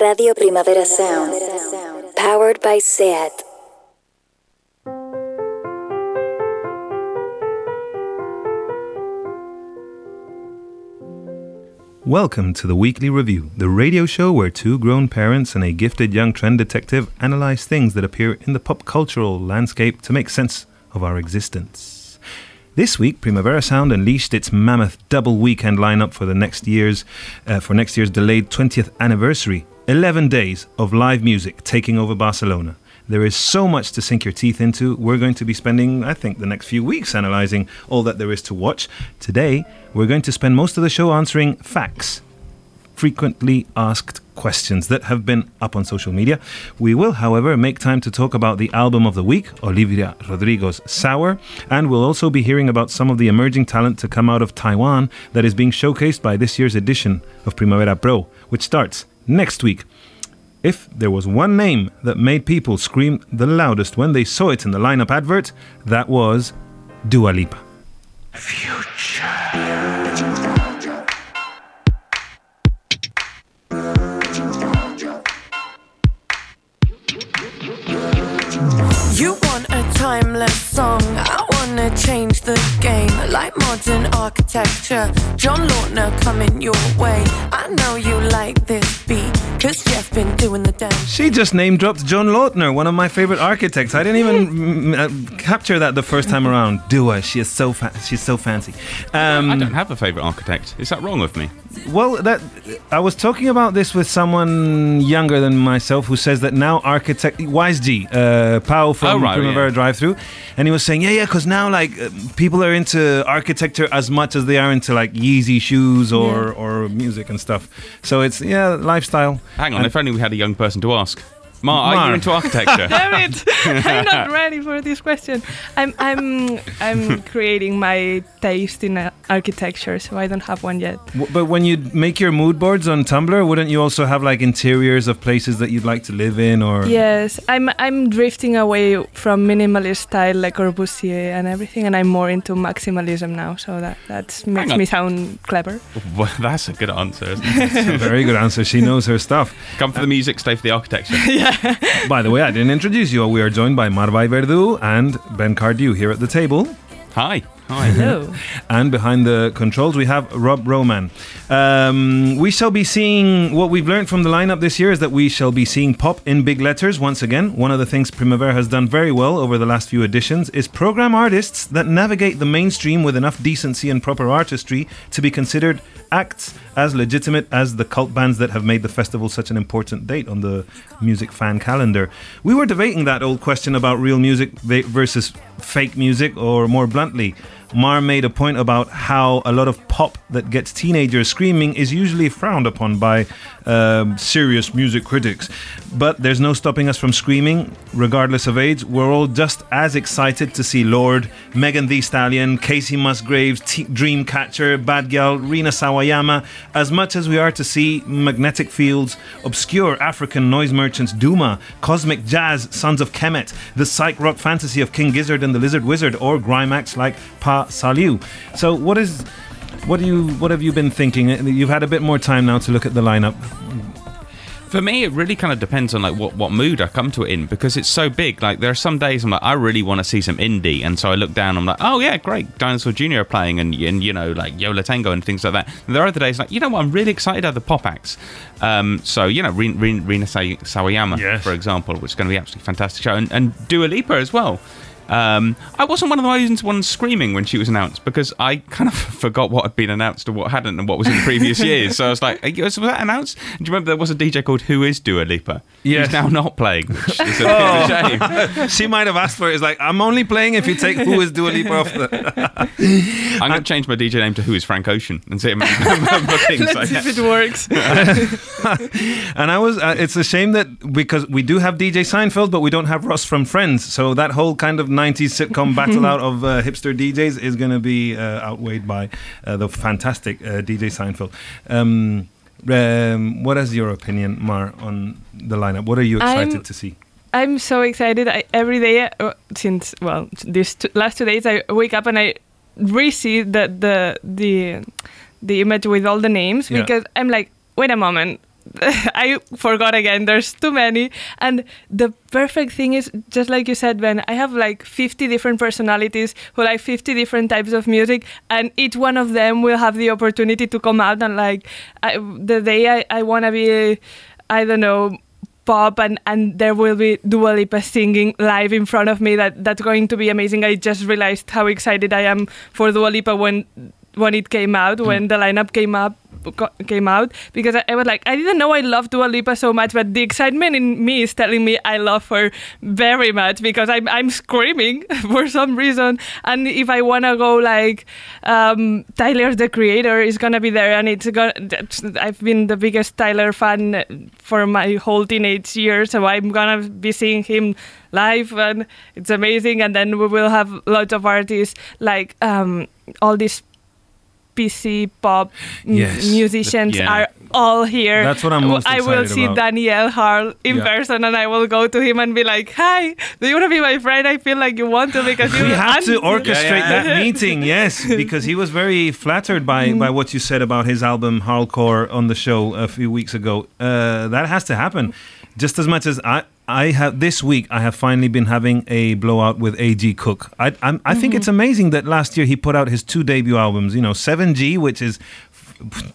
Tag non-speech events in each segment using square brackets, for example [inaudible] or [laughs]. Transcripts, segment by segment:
Radio Primavera Sound. Powered by SEAT. Welcome to the Weekly Review, the radio show where two grown parents and a gifted young trend detective analyze things that appear in the pop cultural landscape to make sense of our existence. This week, Primavera Sound unleashed its mammoth double weekend lineup for the next year's uh, for next year's delayed 20th anniversary. 11 days of live music taking over Barcelona. There is so much to sink your teeth into. We're going to be spending, I think, the next few weeks analyzing all that there is to watch. Today, we're going to spend most of the show answering facts, frequently asked questions that have been up on social media. We will, however, make time to talk about the album of the week, Olivia Rodrigo's Sour, and we'll also be hearing about some of the emerging talent to come out of Taiwan that is being showcased by this year's edition of Primavera Pro, which starts next week. If there was one name that made people scream the loudest when they saw it in the lineup advert, that was Dua Lipa. You want a timeless song, I wanna change the game. Like modern architecture, John Lautner coming your way. I know you like this beat, cause Jeff been doing the dance. She just name dropped John Lautner, one of my favorite architects. I didn't even [laughs] mm, uh, capture that the first time around. Dua, she is so fa- she's so fancy. Um, I don't have a favourite architect. Is that wrong of me? Well, that I was talking about this with someone younger than myself who says that now architect Wise G, uh, Pao from Oh, right, Primavera yeah. Drive Through, and he was saying, yeah, yeah, because now like uh, people are into architecture as much as they are into like Yeezy shoes or or music and stuff. So it's yeah, lifestyle. Hang on, And- if only we had a young person to ask. Mar, are Mar. you into architecture? [laughs] Damn it! I'm not ready for this question. I'm I'm I'm creating my taste in uh, architecture, so I don't have one yet. W- But when you make your mood boards on Tumblr, wouldn't you also have like interiors of places that you'd like to live in or Yes, I'm I'm drifting away from minimalist style like Corbusier and everything, and I'm more into maximalism now. So that that makes me sound clever. well, that's a good answer. Isn't it? [laughs] Very good answer. She knows her stuff. Come for the music, stay for the architecture. [laughs] [laughs] By the way, I didn't introduce you. We are joined by Marvai Verdu and Ben Cardew here at the table. Hi. Hi. Hello. [laughs] And behind the controls, we have Rob Roman. Um, we shall be seeing what we've learned from the lineup this year is that we shall be seeing pop in big letters once again. One of the things Primavera has done very well over the last few editions is program artists that navigate the mainstream with enough decency and proper artistry to be considered acts as legitimate as the cult bands that have made the festival such an important date on the music fan calendar. We were debating that old question about real music versus fake music, or more bluntly, Mar made a point about how a lot of pop that gets teenagers screaming is usually frowned upon by um, serious music critics. But there's no stopping us from screaming, regardless of age. We're all just as excited to see Lorde, Megan Thee Stallion, Kacey Musgraves, T- Dreamcatcher, Bad Gyal, Rina Sawayama, as much as we are to see Magnetic Fields, obscure African noise merchants Duma, Cosmic Jazz, Sons of Kemet, the psych rock fantasy of King Gizzard and the Lizard Wizard, or Grimax like Salieu. So, what is, what do you, what have you been thinking? You've had a bit more time now to look at the lineup. For me, it really kind of depends on like what, what mood I come to it in because it's so big. Like there are some days I'm like, I really want to see some indie, and so I look down. I'm like, oh yeah, great, Dinosaur Jr. are playing, and and you know like Yo La Tengo and things like that. And there are other days like, you know what, I'm really excited at the pop acts. Um, so you know, Rin, Rin, Rina Sawayama, Yes. for example, which is going to be absolutely fantastic show, and, and Dua Lipa as well. Um, I wasn't one of the ones screaming when she was announced because I kind of [laughs] forgot what had been announced and what hadn't and what was in previous years. So I was like, was was that announced? Do you remember there was a DJ called Who Is Dua Lipa? Yes. He's now not playing, which is a bit of a shame. [laughs] she might have asked for it. It's like, I'm only playing if you take who is Dua Lipa off the. [laughs] I'm going to change my DJ name to Who Is Frank Ocean and see bookings. Let's like see if it works. And I was, uh, it's a shame that because we do have DJ Seinfeld, but we don't have Ross from Friends. So that whole kind of 90s sitcom battle [laughs] out of uh, hipster DJs is going to be uh, outweighed by uh, the fantastic uh, DJ Seinfeld. Um, um, what is your opinion, Mar, on the lineup? What are you excited I'm- to see? I'm so excited. I, every day uh, since well these two, last two days, I wake up and I re-see the the the the image with all the names Yeah. because I'm like, wait a moment. [laughs] I forgot again. There's too many. And the perfect thing is, just like you said, Ben, I have like 50 different personalities who like 50 different types of music, and each one of them will have the opportunity to come out and like I, the day I, I want to be, I don't know, pop and, and there will be Dua Lipa singing live in front of me that that's going to be amazing. I just realized how excited I am for Dua Lipa when when it came out, when the lineup came up came out because I, I was like I didn't know I loved Dua Lipa so much, but the excitement in me is telling me I love her very much because I'm I'm screaming [laughs] for some reason. And if I wanna go like um, Tyler the Creator is gonna be there, and it's gonna. I've been the biggest Tyler fan for my whole teenage years, so I'm gonna be seeing him live, and it's amazing. And then we will have lots of artists like um, all these PC pop m- Yes. musicians Yeah. are all here. That's what I'm most I will excited see about. Danny L Harle in Yeah. person, and I will go to him and be like, "Hi, do you want to be my friend? I feel like you want to because you we have to orchestrate Yeah, yeah. that meeting, yes, [laughs] because he was very flattered by, Mm. by what you said about his album Hardcore on the show a few weeks ago. Uh, that has to happen. Just as much as I, I have this week, I have finally been having a blowout with A.G. Cook. I, I'm, I think it's amazing that last year he put out his two debut albums. You know, 7G, which is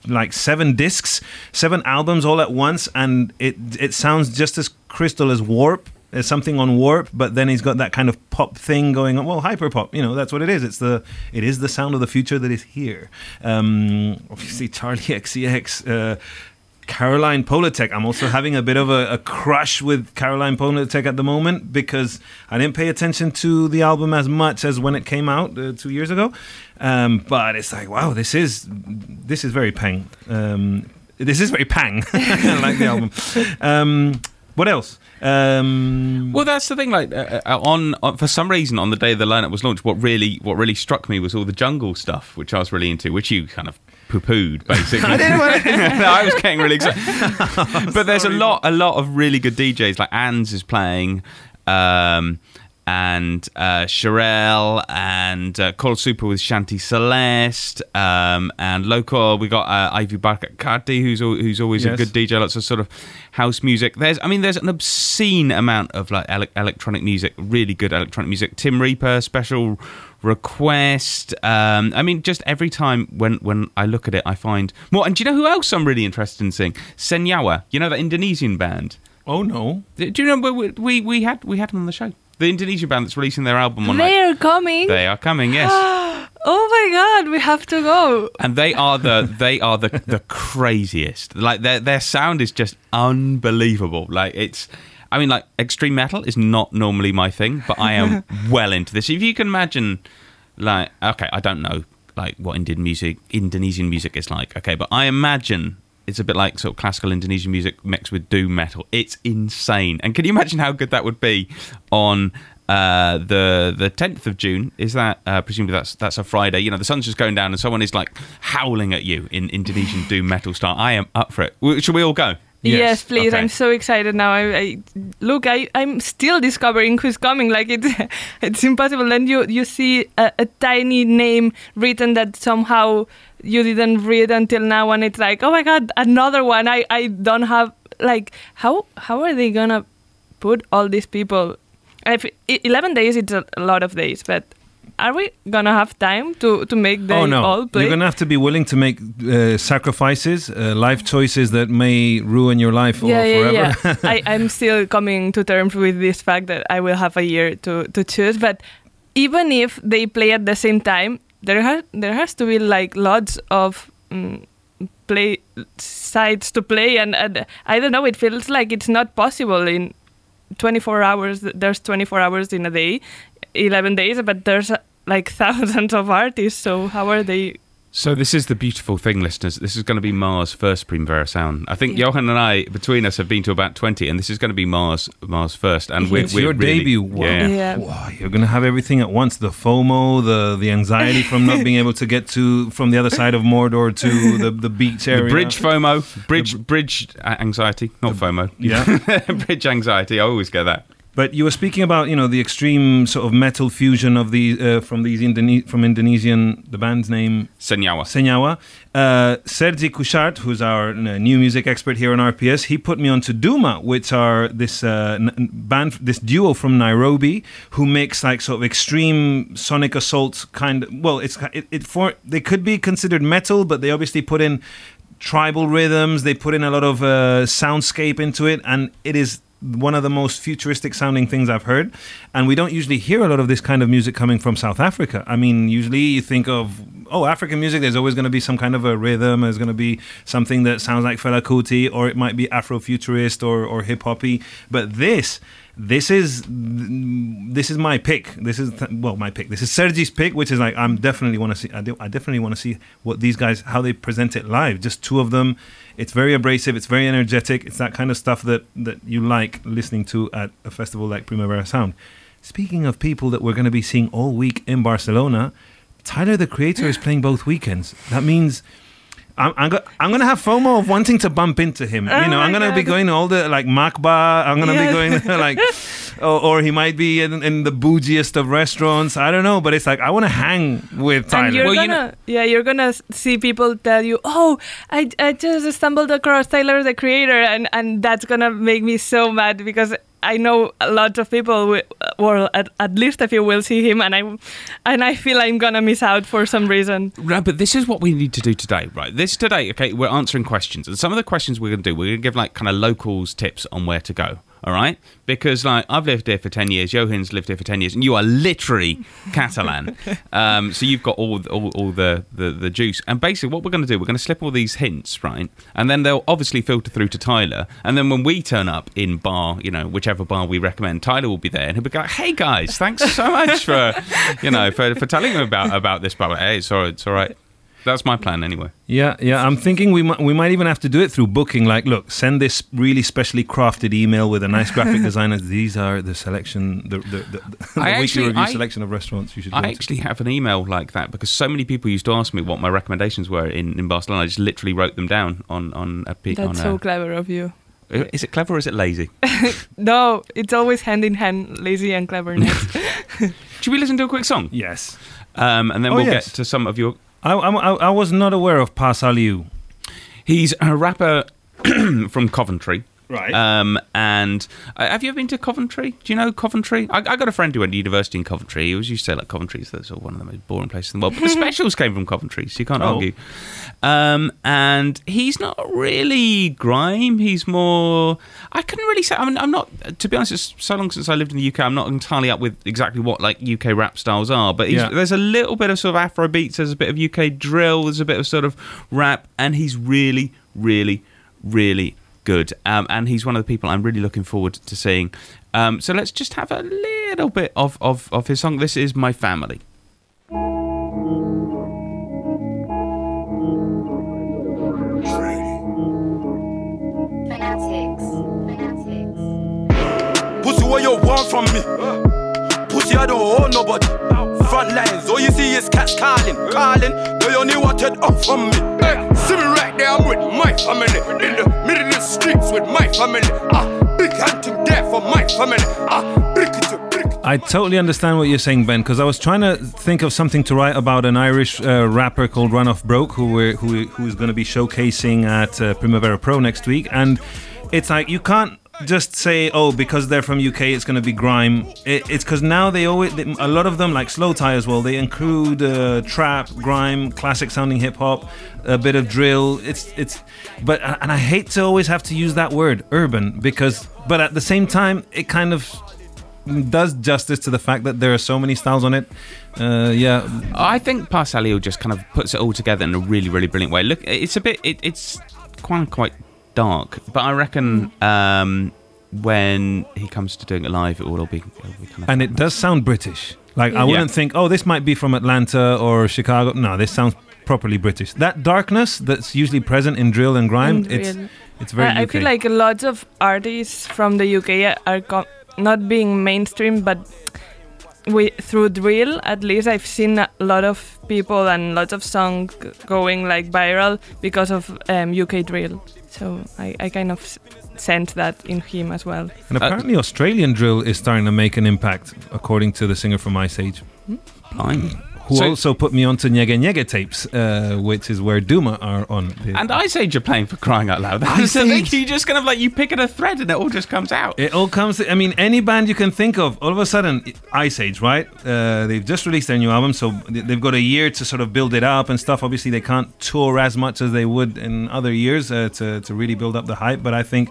like seven discs, seven albums all at once, and it it sounds just as crystal as Warp. There's something on Warp, but then he's got that kind of pop thing going on. Well, hyper pop, you know, that's what it is. It's the it is the sound of the future that is here. Um, obviously, Charli XCX. Uh, Caroline Polachek. I'm also having a bit of a, a crush with Caroline Polachek at the moment because I didn't pay attention to the album as much as when it came out uh, two years ago. Um, but it's like, wow, this is this is very pang. Um, this is very pang. [laughs] I like the album. Um, what else? Um, Well, that's the thing. Like uh, uh, on, on for some reason on the day the lineup was launched, what really what really struck me was all the jungle stuff, which I was really into, which you kind of poo-pooed [laughs] basically. I didn't want [laughs] no, I was getting really excited. [laughs] but there's a lot a lot of really good DJs. Like Ans is playing. Um, and uh, Sherelle and uh, Call Super with Shanti Celeste um, and local we got uh, Ivy Barkati who's al- who's always Yes. a good DJ lots of sort of house music. There's I mean there's an obscene amount of like ele- electronic music really good electronic music. Tim Reaper special request. Um, I mean just every time when when I look at it I find more. And do you know who else I'm really interested in seeing? Senyawa. You know that Indonesian band? Oh no. do you remember we, we we had we had them on the show the Indonesian band that's releasing their album on like, They are coming. they are coming, yes. [gasps] oh my god, we have to go. and they are the they are the the craziest. Like their their sound is just unbelievable. Like it's I mean like extreme metal is not normally my thing, but I am [laughs] well into this. If you can imagine like okay, I don't know like what Indian music Indonesian music is like. Okay, but I imagine it's a bit like sort of classical Indonesian music mixed with doom metal. It's insane. And can you imagine how good that would be on uh, the the tenth of June? Is that uh, presumably that's that's a Friday? You know, the sun's just going down and someone is like howling at you in Indonesian doom metal style. I am up for it. Should we all go? Yes. Yes, please. Okay. I'm so excited now. I, I look. I I'm still discovering who's coming. Like it's [laughs] it's impossible. And you you see a, a tiny name written that somehow you didn't read until now, and it's like, oh my god, another one. I I don't have like how how are they gonna put all these people? If, Eleven days, it's a lot of days, but. Are we gonna have time to, to make them oh no! all play? You're gonna have to be willing to make uh, sacrifices, uh, life choices that may ruin your life yeah, or yeah, forever. yeah. [laughs] I, I'm still coming to terms with this fact that I will have a year to, to choose. But even if they play at the same time, there has there has to be like lots of mm, play sides to play, and, and I don't know. It feels like it's not possible in 24 hours. There's 24 hours in a day, 11 days, but there's like [laughs] thousands of artists. So how are they? So this is the beautiful thing, listeners. This is going to be Mars' first Primavera Sound. I think Yeah. Johan and I, between us, have been to about twenty, and this is going to be Mars Mars first. And we're, It's we're your really- debut. Wow. Yeah. Yeah. Wow, you're gonna have everything at once: the FOMO, the the anxiety from not [laughs] being able to get to from the other side of Mordor to the the beach area. The bridge FOMO, bridge bridge anxiety, not FOMO. Yeah. [laughs] bridge anxiety. I always get that. But you were speaking about you know the extreme sort of metal fusion of the uh, from these Indone- from Indonesian the band's name Senyawa. Senyawa. Uh, Sergi Kushart, who's our uh, new music expert here on RPS, he put me on to Duma, which are this uh, n- n- band, this duo from Nairobi, who makes like sort of extreme sonic assault kind. Of, well, it's it, it for they could be considered metal, but they obviously put in tribal rhythms. They put in a lot of uh, soundscape into it, and it is one of the most futuristic sounding things I've heard. And we don't usually hear a lot of this kind of music coming from South Africa. I mean, usually you think of, oh, African music, there's always going to be some kind of a rhythm, there's going to be something that sounds like Fela Kuti, or it might be Afrofuturist or, or hip hoppy. But this, this is this is my pick. This is well my pick. This is Sergi's pick, which is like I'm definitely want to see. I, do, I definitely want to see what these guys how they present it live. Just two of them. It's very abrasive. It's very energetic. It's that kind of stuff that that you like listening to at a festival like Primavera Sound. Speaking of people that we're going to be seeing all week in Barcelona, Tyler the Creator is playing both weekends. That means. I'm, I'm, go- I'm gonna have FOMO of wanting to bump into him. Oh you know, I'm gonna be going to all the like MACBA. I'm gonna Yeah. be going [laughs] like, or, or he might be in, in the bougiest of restaurants. I don't know, but it's like I want to hang with Tyler. And you're Well, gonna, yeah, you're gonna see people tell you, "Oh, I, I just stumbled across Tyler the Creator," and and that's gonna make me so mad because I know a lot of people, will, at, at least a few, will see him, and I, and I feel I'm gonna miss out for some reason. No, but this is what we need to do today, right? This today, okay, we're answering questions. And some of the questions we're to do, we're to give like kind of locals tips on where to go, all right? Because like I've lived here for 10 years, Johan's lived here for 10 years, and you are literally [laughs] Catalan. Um, so you've got all, all, all the, the, the juice. And basically, what we're going to do, we're going to slip all these hints, right? And then they'll obviously filter through to Tyler. And then when we turn up in bar, you know, whichever bar we recommend, Tyler will be there and he'll be like, hey guys, thanks so much for, you know, for, for telling me about, about this bar. Hey, it's all right, it's all right. That's my plan anyway. Yeah, yeah. I'm thinking we might we might even have to do it through booking. Like, look, send this really specially crafted email with a nice graphic [laughs] designer. These are the selection, the the, the, the I weekly actually- review I- selection of restaurants you should. Go I to. actually have an email like that because so many people used to ask me what my recommendations were in, in Barcelona. I just literally wrote them down on on a pe- on That's a, so clever of you. Is it clever or is it lazy? [laughs] No, it's always hand in hand, lazy and cleverness. [laughs] Should we listen to a quick song? yes. Um, and then Oh, we'll yes. get to some of your. I, I, I was not aware of Pa Salieu. He's a rapper [clears throat] from Coventry. Right. Um, and uh, have you ever been to Coventry? Do you know Coventry? I, I got a friend who went to university in Coventry. He always used to say like Coventry is sort of one of the most boring places in the world. But the [laughs] specials came from Coventry, so you can't Oh. argue. Um, and he's not really grime. He's more. I couldn't really say. I mean, I'm not. To be honest, it's so long since I lived in the UK. I'm not entirely up with exactly what like UK rap styles are. But he's, Yeah. there's a little bit of sort of Afro beats. There's a bit of UK drill. There's a bit of sort of rap, and he's really, really, really good. Um, and he's one of the people I'm really looking forward to seeing. Um, so let's just have a little bit of, of, of his song. This is My Family. Fanatics. Fanatics. Pussy, what you want from me? Pussy, I don't owe nobody. Front lines, all you see is cats calling, calling. They only wanted up from me. Hey, see me right there, I'm with my family. In the middle of the streets with my family. Ah, big hunting there for my family. Ah, brick it to brick. I totally understand what you're saying, Ben, because I was trying to think of something to write about an Irish uh, rapper called Run Off Broke, who we're, who who is going to be showcasing at uh, Primavera Pro next week, and it's like you can't just say, oh, because they're from UK, it's going to be grime. It, it's because now they always they, a lot of them, like Slowthai as well, they include uh, trap, grime, classic sounding hip hop, a bit of drill. It's it's, but and I hate to always have to use that word, urban, because but at the same time, it kind of does justice to the fact that there are so many styles on it. Uh, yeah, I think Pa Salieu just kind of puts it all together in a really, really brilliant way. Look, it's a bit, it, it's quite, quite dark, but I reckon um, when he comes to doing it live, it will all be, it will be kind of. and it does sound British. Like I wouldn't think, oh, this might be from Atlanta or Chicago. No, this sounds properly British. That darkness that's usually present in drill and grime, And it's real. it's very. I, I UK. feel like lots of artists from the UK are co- not being mainstream, but we through drill at least I've seen a lot of people and lots of songs going like viral because of um, UK drill. So I, I kind of sense that in him as well. And apparently, Australian drill is starting to make an impact, according to the singer from Iceage, Blimey. Who So- also put me onto Nyege Nyege tapes, uh, which is where Duma are on. And Iceage are playing for crying out loud. That's thing. Age. You just kind of like you pick at a thread and it all just comes out. It all comes. I mean, any band you can think of. All of a sudden, Iceage, right? Uh, they've just released their new album, so they- they've got a year to sort of build it up and stuff. Obviously, they can't tour as much as they would in other years uh, to to really build up the hype. But I think.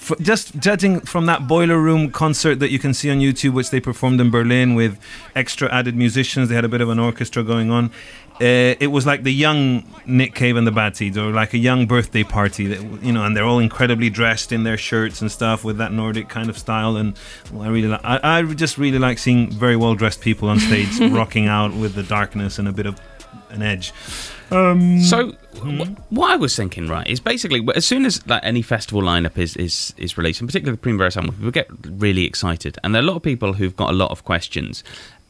F just judging from that boiler room concert that you can see on YouTube, which they performed in Berlin with extra added musicians, they had a bit of an orchestra going on. Uh, it was like the young Nick Cave and the Bad Seeds, or like a young birthday party. That you know, and they're all incredibly dressed in their shirts and stuff with that Nordic kind of style. And well, I really, li- I, I just really like seeing very well dressed people on stage [laughs] rocking out with the darkness and a bit of an edge. Um, So wh- what I was thinking, right, is basically as soon as like any festival lineup is is is released, and particularly the Primavera Sound, people get really excited, and there are a lot of people who've got a lot of questions,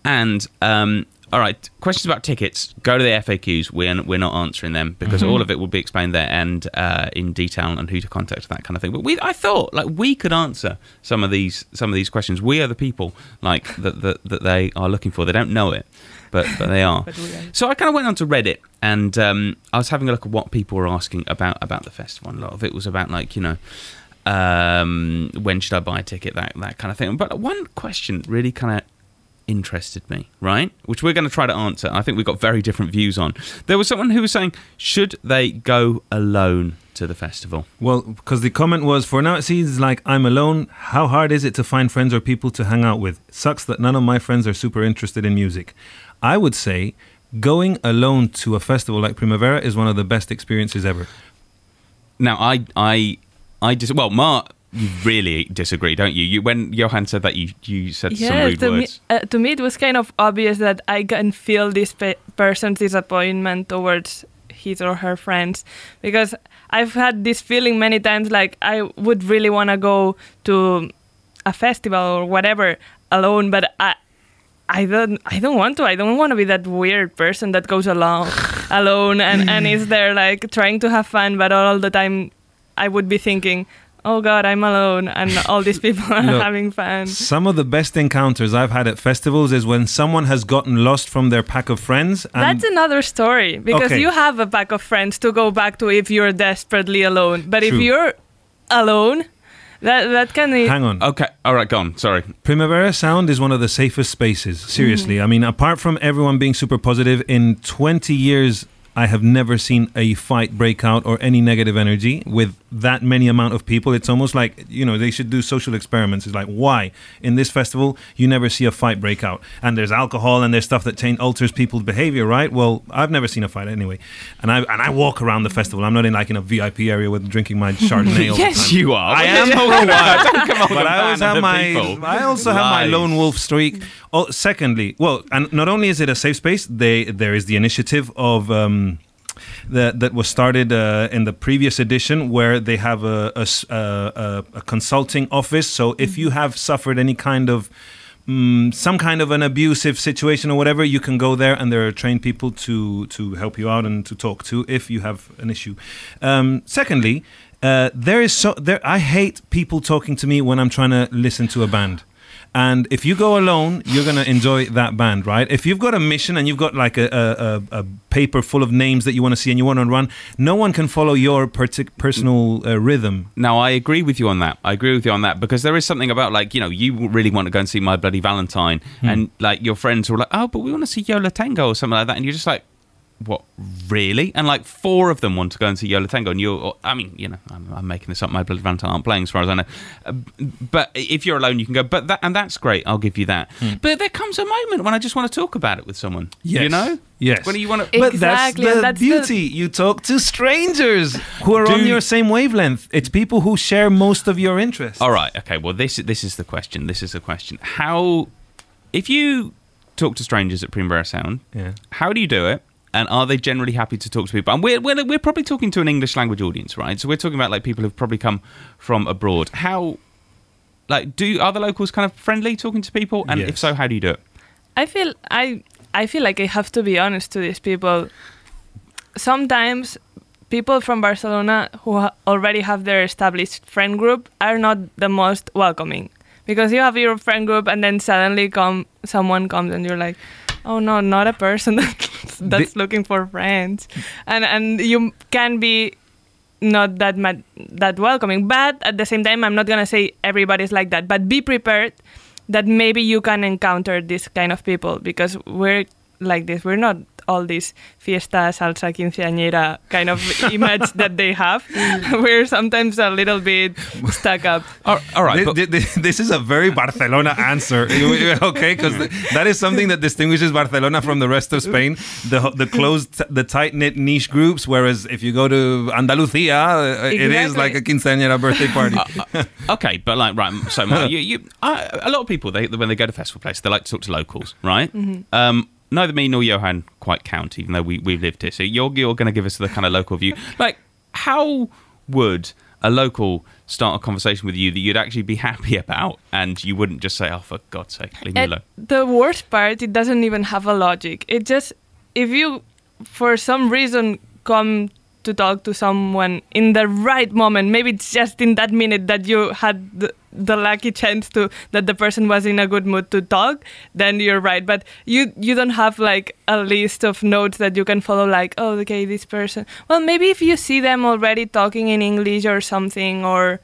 and um. All right, questions about tickets. Go to the FAQs. We're we're not answering them because all of it will be explained there and uh, in detail and who to contact that kind of thing. But we, I thought, like we could answer some of these some of these questions. We are the people like that that, that they are looking for. They don't know it, but but they are. [laughs] But we are. So I kind of went onto Reddit and um, I was having a look at what people were asking about about the festival. And a lot of it was about like you know um, when should I buy a ticket that that kind of thing. But one question really kind of interested me, right? Which we're going to try to answer. I think we've got very different views on. There was someone who was saying, should they go alone to the festival? Well, because the comment was, for now it seems like I'm alone. How hard is it to find friends or people to hang out with? Sucks that none of my friends are super interested in music. I would say going alone to a festival like Primavera is one of the best experiences ever. Now, I, I, I dis- well, Mark, you really disagree, don't you? You when Johan said that, you you said some rude to me, words. uh, to me it was kind of obvious that I can feel this pe- person's disappointment towards his or her friends because I've had this feeling many times like I would really want to go to a festival or whatever alone, but I. I don't. I don't want to. I don't want to be that weird person that goes along, [sighs] alone, and and is there like trying to have fun, but all the time, I would be thinking, "Oh God, I'm alone, and all these people are Look, having fun." Some of the best encounters I've had at festivals is when someone has gotten lost from their pack of friends. And That's another story because Okay. you have a pack of friends to go back to if you're desperately alone. But if you're alone, that that can hang on. Okay, all right, go on. Sorry. Primavera Sound is one of the safest spaces. Seriously. Mm. I mean, apart from everyone being super positive, in 20 years, I have never seen a fight break out or any negative energy with that many amount of people. It's almost like, you know, they should do social experiments. It's like, why? In this festival, you never see a fight break out. And there's alcohol and there's stuff that alters people's behavior, right? Well, I've never seen a fight anyway. And I and I walk around the festival. I'm not in like in a VIP area with drinking my Chardonnay [laughs] Yes, you are. I am [laughs] Don't for a while. come but I always have my people. I also have my lone wolf streak. Oh, secondly, well, and not only is it a safe space, they there is the initiative of. Um, that, that was started uh, in the previous edition, where they have a a consulting office. So if you have suffered any kind of mm, some kind of an abusive situation or whatever, you can go there, and there are trained people to to help you out and to talk to if you have an issue. Um, secondly, uh, there is so there. I hate people talking to me when I'm trying to listen to a band. And if you go alone, you're gonna enjoy that band, right? If you've got a mission and you've got like a, a, a, paper full of names that you want to see and you want to run, no one can follow your partic- personal uh, rhythm. Now, I agree with you on that. I agree with you on that because there is something about like you know you really want to go and see My Bloody Valentine, and like your friends were like, oh, but we want to see Yo La Tengo or something like that, and you're just like, what really? And like four of them want to go and see Yo La Tengo, and you're, I mean, you know, I'm, I'm making this up. My Bloody Valentine aren't playing as far as I know, Uh, but if you're alone, you can go. But that and that's great. I'll give you that. But there comes a moment when I just want to talk about it with someone. You know, Yes. When you want to. But Exactly, that's the that's the- beauty. You talk to strangers who are on your same wavelength. It's people who share most of your interests. All right. Okay. Well, this this is the question. This is the question. How, if you talk to strangers at Primavera Sound, Yeah. how do you do it? And are they generally happy to talk to people? And we're, we're we're probably talking to an English language audience, right? So we're talking about like people who've probably come from abroad. How, like, do are the locals kind of friendly talking to people? And if so, how do you do it? I feel I I feel like I have to be honest to these people. Sometimes people from Barcelona who ha- already have their established friend group are not the most welcoming because you have your friend group and then suddenly come someone comes and you're like, oh no, not a person [laughs] that's, that's looking for friends, and and you can be not that ma- that welcoming. But at the same time, I'm not gonna say everybody's like that. But be prepared that maybe you can encounter this kind of people because we're like this. We're not all this fiesta, salsa, quinceañera kind of [laughs] image that they have. we're sometimes a little bit stuck up. All, all right, Thi- but, thi- thi- This is a very Barcelona answer, [laughs] okay? Because that is something that distinguishes Barcelona from the rest of Spain. The the closed, the tight knit niche groups. Whereas if you go to Andalusia, uh, it is like a quinceañera birthday party. [laughs] okay, but like right. So Mark, you, you, I, a lot of people they when they go to festival places, they like to talk to locals, right? Um, neither me nor Johan quite count, even though we we've lived here. So you're you're going to give us the kind of local view. [laughs] Like, how would a local start a conversation with you that you'd actually be happy about, and you wouldn't just say, "Oh, for God's sake, leave me alone." the worst part, it doesn't even have a logic. It just, if you, for some reason, come to talk to someone in the right moment, maybe it's just in that minute that you had the, the lucky chance to that the person was in a good mood to talk, then you're right. But you you don't have like a list of notes that you can follow. Like, oh, okay, this person. Well, maybe if you see them already talking in English or something, or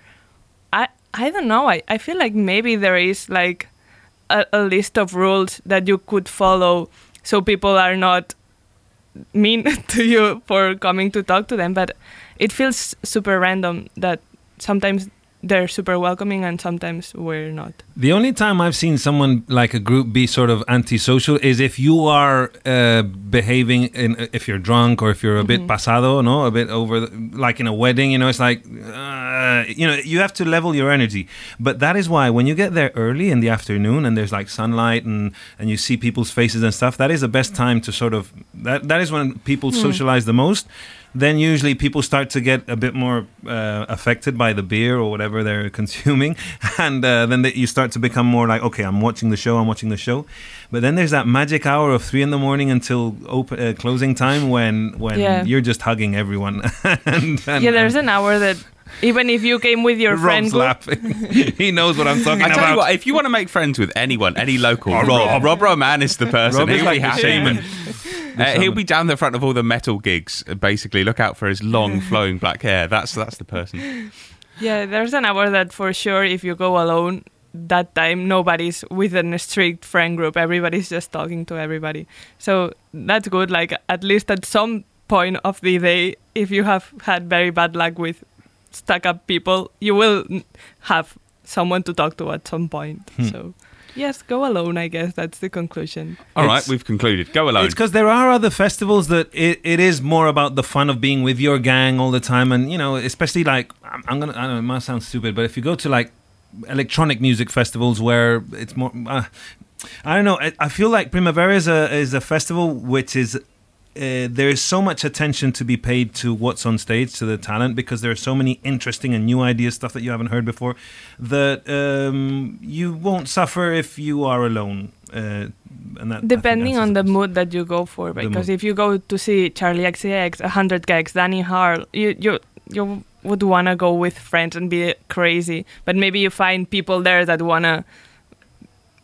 I I don't know. I, I feel like maybe there is like a, a list of rules that you could follow so people are not mean [laughs] to you for coming to talk to them. But it feels super random that sometimes they're super welcoming and sometimes we're not. The only time I've seen someone like a group be sort of antisocial is if you are uh, behaving in if you're drunk or if you're a bit pasado, no, a bit over, the, like in a wedding. You know, it's like uh, you know you have to level your energy. But that is why when you get there early in the afternoon and there's like sunlight and and you see people's faces and stuff, that is the best time to sort of that that is when people socialize the most then usually people start to get a bit more uh, affected by the beer or whatever they're [laughs] consuming, and uh, then they, you start to become more like, okay, I'm watching the show, I'm watching the show. But then there's that magic hour of three in the morning until open, uh, closing time when when Yeah. you're just hugging everyone. [laughs] and, and, yeah, there's an hour that even if you came with your friend Rob's group, laughing. [laughs] he knows what I'm talking I about. tell you what, if you want to make friends with anyone, any local, Oh, Rob, Rob. Rob Roman is the person. Rob is He'll like be the happy. shaman. Uh, he'll be down the front of all the metal gigs. uh, Basically, look out for his long, [laughs] flowing black hair. That's that's the person. yeah, there's an hour that for sure if you go alone, that time nobody's within a strict friend group. Everybody's just talking to everybody. So that's good. Like at least at some point of the day, if you have had very bad luck with stuck up people, you will have someone to talk to at some point. Hmm. So yes, go alone. I guess that's the conclusion. All right, It's- we've concluded. Go alone. It's because there are other festivals that it, it is more about the fun of being with your gang all the time, and you know, especially like I'm, I'm gonna I don't know, it might sound stupid, but if you go to like electronic music festivals where it's more, uh, I don't know, I, I feel like Primavera is a is a festival which is. Uh, there is so much attention to be paid to what's on stage, to the talent, because there are so many interesting and new ideas, stuff that you haven't heard before, that um, you won't suffer if you are alone. Uh, and that, Depending on the mood that you go for, because if you go to see Charli XCX, 100 gecs, Danny L Harle, you you you would wanna go with friends and be crazy, but maybe you find people there that wanna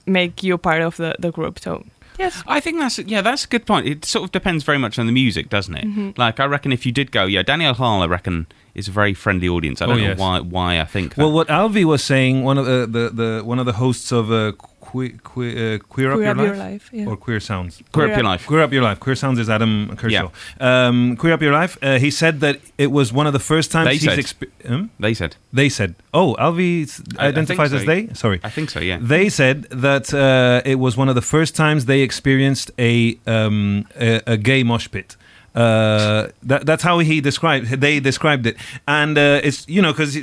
make you part of the, the group. So yes, I think that's yeah, that's a good point. It sort of depends very much on the music, doesn't it? Mm-hmm. Like I reckon if you did go, yeah, Danny L Harle, I reckon is a very friendly audience. I Oh, don't know yes. why why I think. That. Well, what Alvi was saying, one of the, the, the one of the hosts of uh, que, que, uh, Queer Up, Queer Your, Up Life? Your Life, yeah. or Queer Sounds. Queer up your life. Queer Up Your Life. Queer Sounds is Adam Kershaw. Um, Queer Up Your Life. Uh, he said that it was one of the first times They he's said. expe- um? They said. They said. Oh, Alvi s- I- I think identifies so. as they. Sorry. I think so. Yeah. They said that uh, it was one of the first times they experienced a um, a, a gay mosh pit. Uh, that, that's how he described. They described it, and uh, it's you know because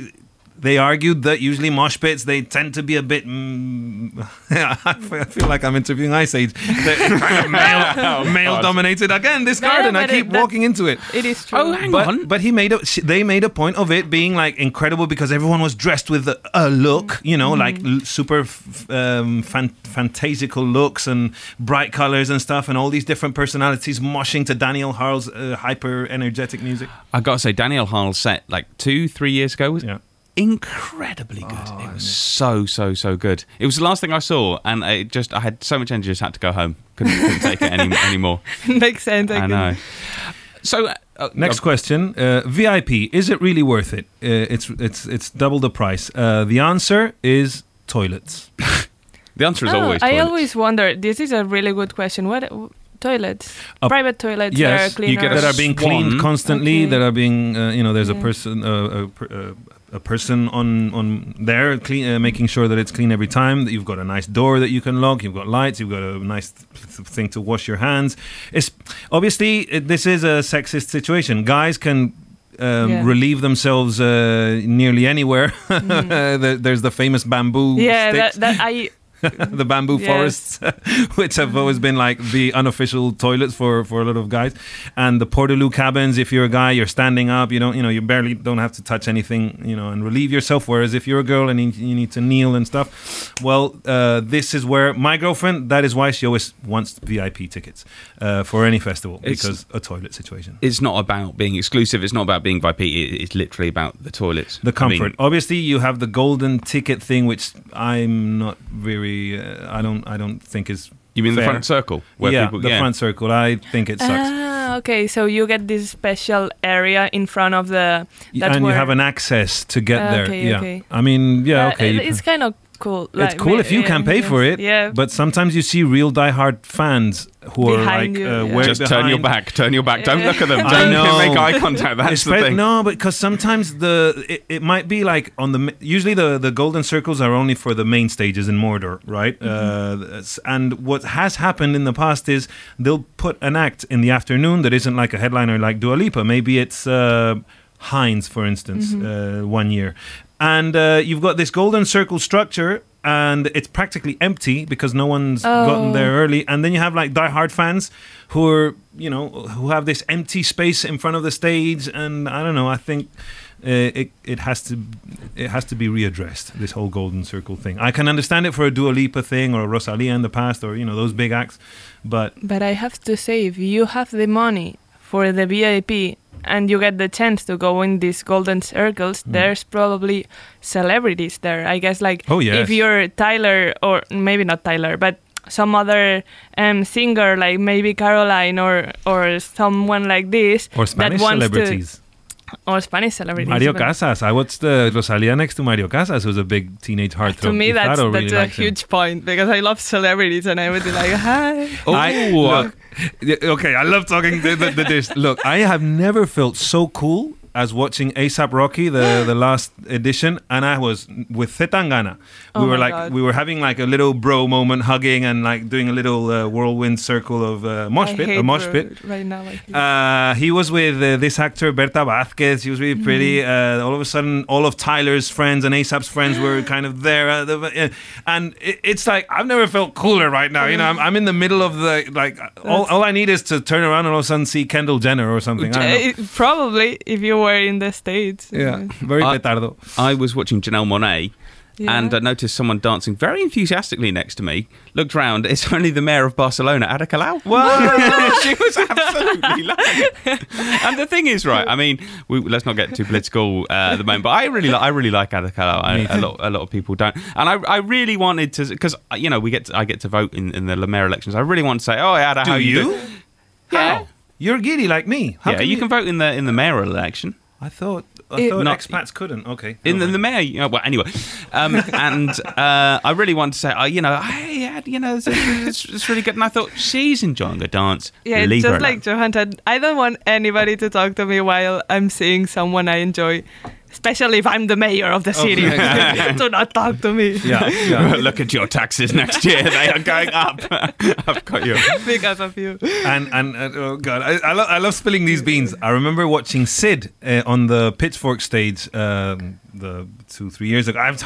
they argued that usually mosh pits they tend to be a bit. Mm, [laughs] I feel- like I'm interviewing Iceage. They're kind [laughs] of male, [laughs] male dominated. Again, this No, garden, I but it- keep walking into it. It is true. Oh, hang But, on. but he made a they made a point of it being like incredible because everyone was dressed with a, a look, you know, like l- super f- um, fan- fantasical looks and bright colors and stuff, and all these different personalities moshing to Danny L Harle's uh, hyper energetic music. I gotta say, Danny L Harle's set like two, three years ago was Yeah. Incredibly good. it was so, so, so good. It was the last thing I saw, and I just I had so much energy, just had to go home. Couldn't, couldn't take it any, [laughs] anymore. Makes sense. I, I know. So uh, uh, Next uh, question: uh, VIP is it really worth it? Uh, it's it's it's double the price. Uh, the answer is toilets. [laughs] the answer is Oh, always. Toilets. I always wonder. This is a really good question. What toilets? Uh, Private toilets. yes, that are you get cleaner. that are being cleaned constantly. Okay. That are being, uh, you know, there's a person, uh, a, per- uh, a person on on there, clean, uh, making sure that it's clean every time. That you've got a nice door that you can lock. You've got lights. You've got a nice th- thing to wash your hands. It's obviously it, this is a sexist situation. Guys can. Um, Yeah. Relieve themselves uh, nearly anywhere. [laughs] There- There's the famous bamboo Mm. Yeah, that, that I. [laughs] the bamboo Yes. forests, [laughs] which have always been like the unofficial toilets for for a lot of guys, and the portaloo cabins. If you're a guy, you're standing up. You don't, you know, you barely don't have to touch anything, you know, and relieve yourself. Whereas if you're a girl and you, you need to kneel and stuff, well, uh, this is where my girlfriend. That is why she always wants VIP tickets uh, for any festival It's- because a toilet situation. It's not about being exclusive. It's not about being VIP. it- It's literally about the toilets. The I mean, comfort. Obviously, you have the golden ticket thing, which I'm not very. Uh, I don't. I don't think is. you mean the front circle where yeah, people? the yeah. front circle. I think it sucks. Ah, okay. So you get this special area in front of the. That's and you have an access to get Ah, there. okay, yeah. okay. I mean, yeah, Uh, okay. it- it's kind of cool. it's cool if you can pay yeah. for it. Yeah. But sometimes you see real diehard fans who are Behind like, you, uh, yeah. where Just turn your back. Turn your back. Don't look at them. [laughs] Don't make eye contact. That's the Espe- thing. No, but because sometimes the it, it might be like on the usually the the golden circles are only for the main stages in Mordor, right? Mm-hmm. Uh, and what has happened in the past is they'll put an act in the afternoon that isn't like a headliner like Dua Lipa. Maybe it's uh, Heinz, for instance, Mm-hmm. uh, one year, and uh, you've got this golden circle structure. And it's practically empty because no one's gotten Oh. there early. And then you have like diehard fans who are, you know, who have this empty space in front of the stage. And I don't know. I think uh, it it has to it has to be readdressed. This whole golden circle thing. I can understand it for a Dua Lipa thing or a Rosalia in the past or you know those big acts, but But I have to say, if you have the money for the VIP and you get the chance to go in these golden circles, Mm. there's probably celebrities there. I guess, like, Oh, yes. if you're Tyler, or maybe not Tyler, but some other um, singer, like maybe Caroline or or someone like this, or Spanish that wants celebrities. to, or Spanish celebrities. Mario but Casas. I watched uh, Rosalia next to Mario Casas, who's a big teenage heartthrob. To me, that's that's really a likes him. huge point because I love celebrities and I would be like, hi. Oh, [laughs] I, look, okay, I love talking the, the, the, this. Look, I have never felt so cool as watching ASAP Rocky, the, [gasps] the last edition, and I was with C. Tangana. We Oh were like, God. we were having like a little bro moment, hugging and like doing a little uh, whirlwind circle of uh, mosh pit, a mosh pit. right now. I hate Uh, he was with uh, this actor Berta Vázquez. He was really pretty. Uh, all of a sudden, all of Tyler's friends and ASAP's friends were [gasps] kind of there, uh, the, uh, and it, it's like I've never felt cooler right now. You know, I'm, I'm in the middle of the like. All, all I need is to turn around and all of a sudden see Kendall Jenner or something. I probably if you were in the states. Yeah, very I- petardo. I was watching Janelle Monáe. Yeah. And I noticed someone dancing very enthusiastically next to me. Looked round. It's [laughs] only the mayor of Barcelona, Ada Colau. [laughs] [laughs] she was absolutely loving. And the thing is, right? I mean, we, let's not get too political uh, at the moment, but I really, li- I really like Ada Colau. I, Me a lot, a lot of people don't. And I, I really wanted to, because you know, we get, to, I get to vote in, in the La Mayor elections. I really want to say, oh, Ada, Do how you? you? do?" Yeah. You're a giddy like me. How yeah, can you can vote in the in the mayoral election. I thought. I It- thought Not- expats couldn't. Okay. in the, the mayor. You know, well, anyway, um, [laughs] and uh, I really wanted to say, uh, you know, hey, yeah, you know, it's, it's, it's really good. And I thought she's enjoying a dance. Yeah, Leave it's her just like alone. Johan said, I don't want anybody to talk to me while I'm seeing someone I enjoy. Especially if I'm the mayor of the city. [laughs] [laughs] Do not talk to me Yeah, yeah. [laughs] Look at your taxes next year; they are going up. I've got you. because of you. and and uh, oh god, I, I, lo- I love spilling these beans. I remember watching Sid uh, on the Pitchfork stage um, the two three years ago. I've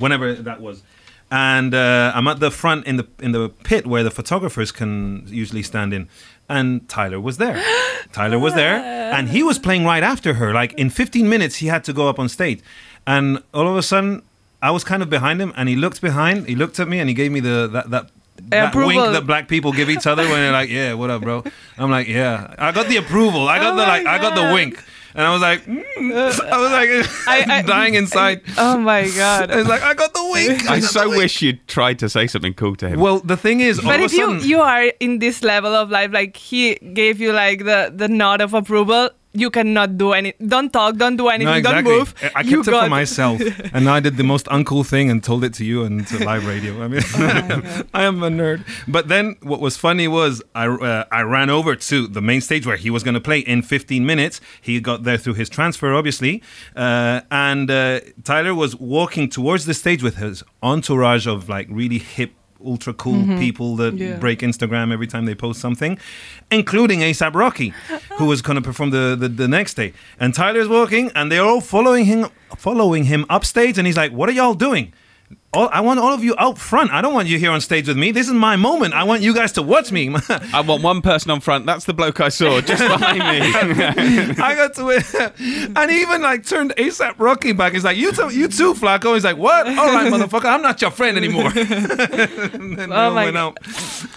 whenever that was, and uh, I'm at the front in the in the pit where the photographers can usually stand in. And Tyler was there. [gasps] Tyler was there, and he was playing right after her. Like in 15 minutes, he had to go up on stage, and all of a sudden, I was kind of behind him, and he looked behind. He looked at me, and he gave me the that that that wink that black people give each other when they're like, "Yeah, what up, bro?" I'm like, "Yeah." I got the approval. I got Oh the like. I got the wink, and I was like, mm. [laughs] I was like, I- I- [laughs] dying inside. [laughs] Oh my god. It's like I got the wink. I got so wink. wish you'd tried to say something cool to him. Well, the thing is, all But of if a you you are in this level of life, like he gave you like the the nod of approval, you cannot do any. Don't talk. Don't do anything. no, exactly. Don't move. I- I You kept it for myself, [laughs] and I did the most uncool thing and told it to you and to live radio. I mean, [laughs] [laughs] I am a nerd. But then, what was funny was I uh, I ran over to the main stage where he was going to play in 15 minutes. He got there through his transfer, obviously, uh, and uh, Tyler was walking towards the stage with his entourage of like really hip. Ultra cool mm-hmm. people that Yeah. break Instagram every time they post something, including ASAP Rocky, who was going to perform the, the, the next day. And Tyler's walking, and they're all following him, following him upstage, and he's like, "What are y'all doing? All, I want all of you out front. I don't want you here on stage with me. This is my moment. I want you guys to watch me." [laughs] I want one person on front. That's the bloke I saw just behind me. [laughs] I got to it, [laughs] and he even like turned ASAP Rocky back. He's like, "You too, you too, Flacko." He's like, "What? All right, motherfucker, I'm not your friend anymore." And then Oh my went God. out.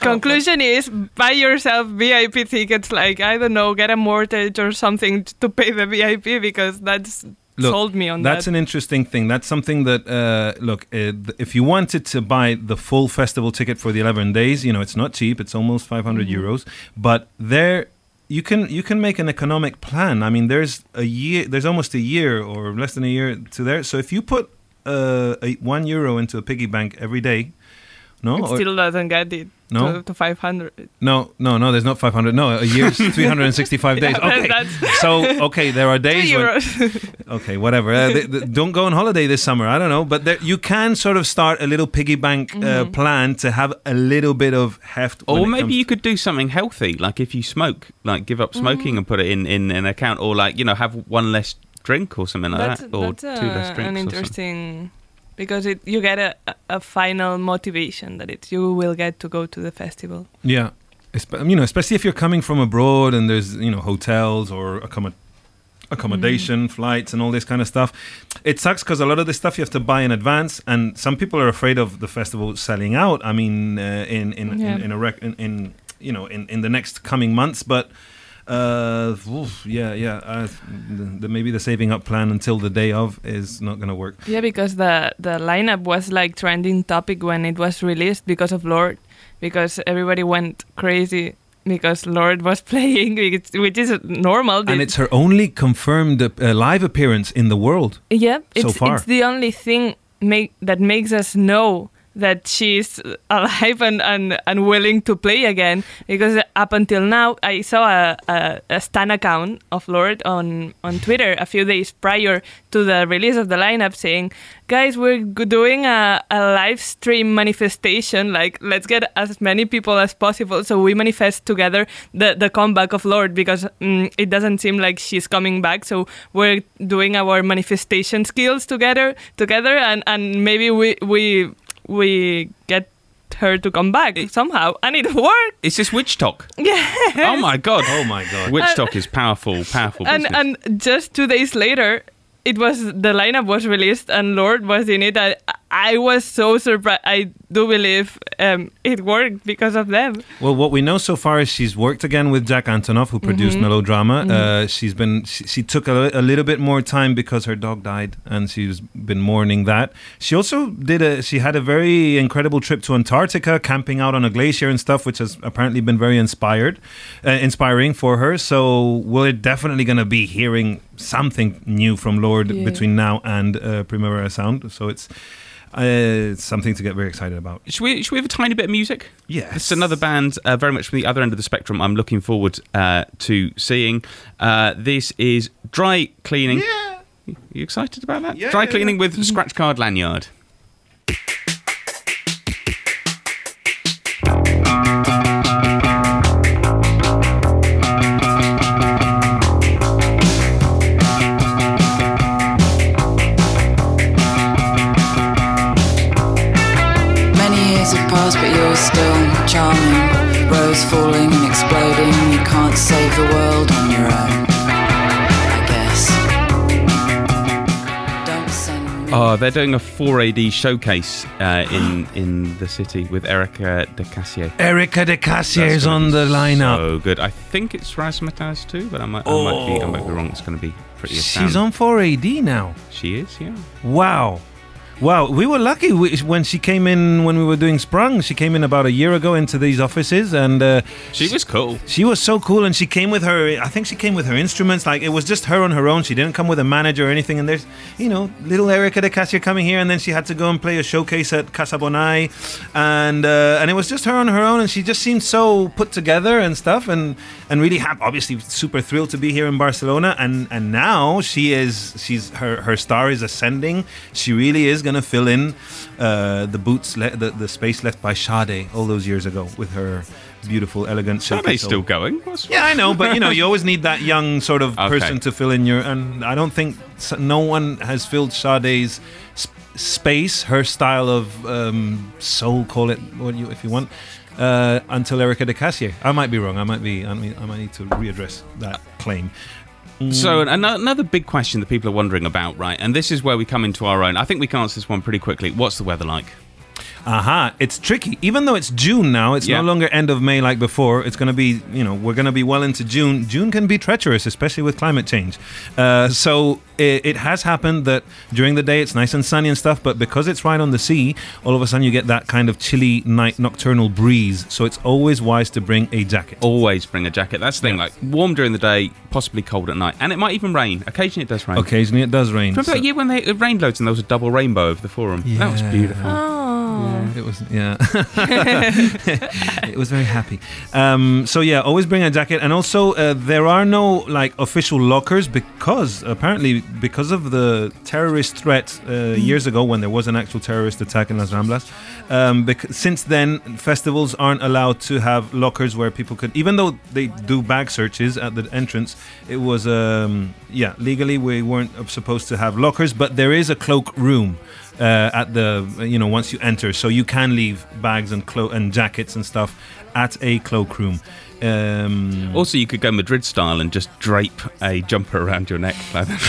Conclusion is buy yourself VIP tickets. Like I don't know, get a mortgage or something to pay the VIP because that's Look, sold me on That's that. an interesting thing. That's something that, uh, look, uh, if you wanted to buy the full festival ticket for the 11 days, you know, it's not cheap. It's almost 500 Mm-hmm. euros. But there, you can you can make an economic plan. I mean, there's a year, there's almost a year or less than a year to there. So if you put uh, a, one euro into a piggy bank every day, no, it or- still doesn't get it No? to, to 500. no, no, no. There's not 500. No, a year's [laughs] 365 days. Yeah, Okay, that's- so okay, there are Two days when. [laughs] Okay, whatever. Uh, th- th- don't go on holiday this summer. I don't know, but there, you can sort of start a little piggy bank uh, Mm-hmm. plan to have a little bit of heft. Or maybe you could do something healthy, like if you smoke, like give up smoking and put it in, in an account, or like you know have one less drink or something like that's that, or that's two less uh, drinks. an or something. interesting because it you get a, a- final motivation that it you will get to go to the festival. Yeah, Espe- you know, especially if you're coming from abroad and there's you know hotels or accommo- accommodation, flights, and all this kind of stuff. It sucks because a lot of this stuff you have to buy in advance, and some people are afraid of the festival selling out. I mean, uh, in in, Yeah. in in a rec- in, in you know in in the next coming months, but. Uh, oof, yeah, yeah. Uh, the, the, maybe the saving up plan until the day of is not going to work. Yeah, because the the lineup was like trending topic when it was released because of Lorde, because everybody went crazy because Lorde was [laughs] playing, which is normal. And it's her only confirmed uh, live appearance in the world. yeah, so it's far. it's the only thing make that makes us know that she's alive and, and, and willing to play again. Because up until now I saw a, a, a stan account of Lorde on, on Twitter a few days prior to the release of the lineup saying guys we're doing a, a live stream manifestation. Like let's get as many people as possible. So we manifest together the, the comeback of Lorde because mm, it doesn't seem like she's coming back. So we're doing our manifestation skills together together and, and maybe we we we get her to come back somehow and it worked Is this witch talk? [laughs] yeah Oh my god! Oh my god. Witch talk is powerful, powerful and business. and just two days later it was the lineup was released and Lorde was in it i, I was so surprised i do believe um, it worked because of them Well, what we know so far is she's worked again with Jack Antonoff, who produced Mm-hmm. Melodrama. Uh, she's been she, she took a, a little bit more time because her dog died, and she's been mourning that. She also did a she had a very incredible trip to Antarctica, camping out on a glacier and stuff, which has apparently been very inspired, uh, inspiring for her. So we're definitely going to be hearing something new from Lorde Yeah. between now and uh, Primavera Sound. So it's. Uh, it's something to get very excited about. Should we, should we have a tiny bit of music? Yes. It's another band uh, very much from the other end of the spectrum I'm looking forward uh, to seeing. Uh, this is Dry Cleaning. Yeah. You excited about that? Yeah, Dry cleaning with scratch card lanyard. Oh, they're doing a 4AD showcase uh, in in the city with Erika de Casier. Erika de Casier is on the lineup. So good. I think it's Razzmatazz too, but I might, I might be I might be wrong. It's going to be pretty. She's astounding. on 4AD now. She is, yeah. Wow. Wow, we were lucky we- when she came in when we were doing Sprung. She came in about a year ago into these offices, and uh, She was cool. she was so cool. And she came with her. I think she came with her instruments. Like it was just her on her own. She didn't come with a manager or anything. And there's, you know, little Erika de Casier coming here, and then she had to go and play a showcase at Casa Bonay, and uh, and it was just her on her own. And she just seemed so put together and stuff, and and really happy. Obviously, super thrilled to be here in Barcelona. And and now she is. She's her her star is ascending. She really is going to fill in uh, the boots, le- the the space left by Sade all those years ago with her beautiful, elegant. Sade's still going. What's Yeah, I know, but you know, you always need that young sort of Okay. person to fill in your. And I don't think no one has filled Sade's sp- space, her style of um, soul, call it what you if you want, uh, until Erika de Casier. I might be wrong. I might be. I, mean, I might need to readdress that claim. So mm. another big question that people are wondering about, right? And this is where we come into our own. I think we can answer this one pretty quickly. What's the weather like? Aha, it's tricky. Even though it's June now, it's Yeah. no longer end of May like before. It's going to be, you know, we're going to be well into June. June can be treacherous, especially with climate change. Uh, so it, it has happened that during the day it's nice and sunny and stuff, but because it's right on the sea, all of a sudden you get that kind of chilly night nocturnal breeze. So it's always wise to bring a jacket. Always bring a jacket. That's the thing. Like warm during the day, possibly cold at night, and it might even rain. Occasionally, it does rain. Occasionally it does rain. Remember so- that year when they, it rained loads and there was a double rainbow over the forum? Yeah. That was beautiful. Oh. It was yeah. [laughs] [laughs] it was very happy. Um, so yeah, always bring a jacket, and also uh, there are no like official lockers because apparently because of the terrorist threat uh, years ago when there was an actual terrorist attack in Las Ramblas. Um, bec- since then, festivals aren't allowed to have lockers where people could, even though they do bag searches at the entrance. It was um, yeah legally we weren't supposed to have lockers, but there is a cloak room uh, at the you know once you enter, so you can leave bags and clo- and jackets and stuff at a cloakroom. Um, Also, you could go Madrid style and just drape a jumper around your neck. like. [laughs]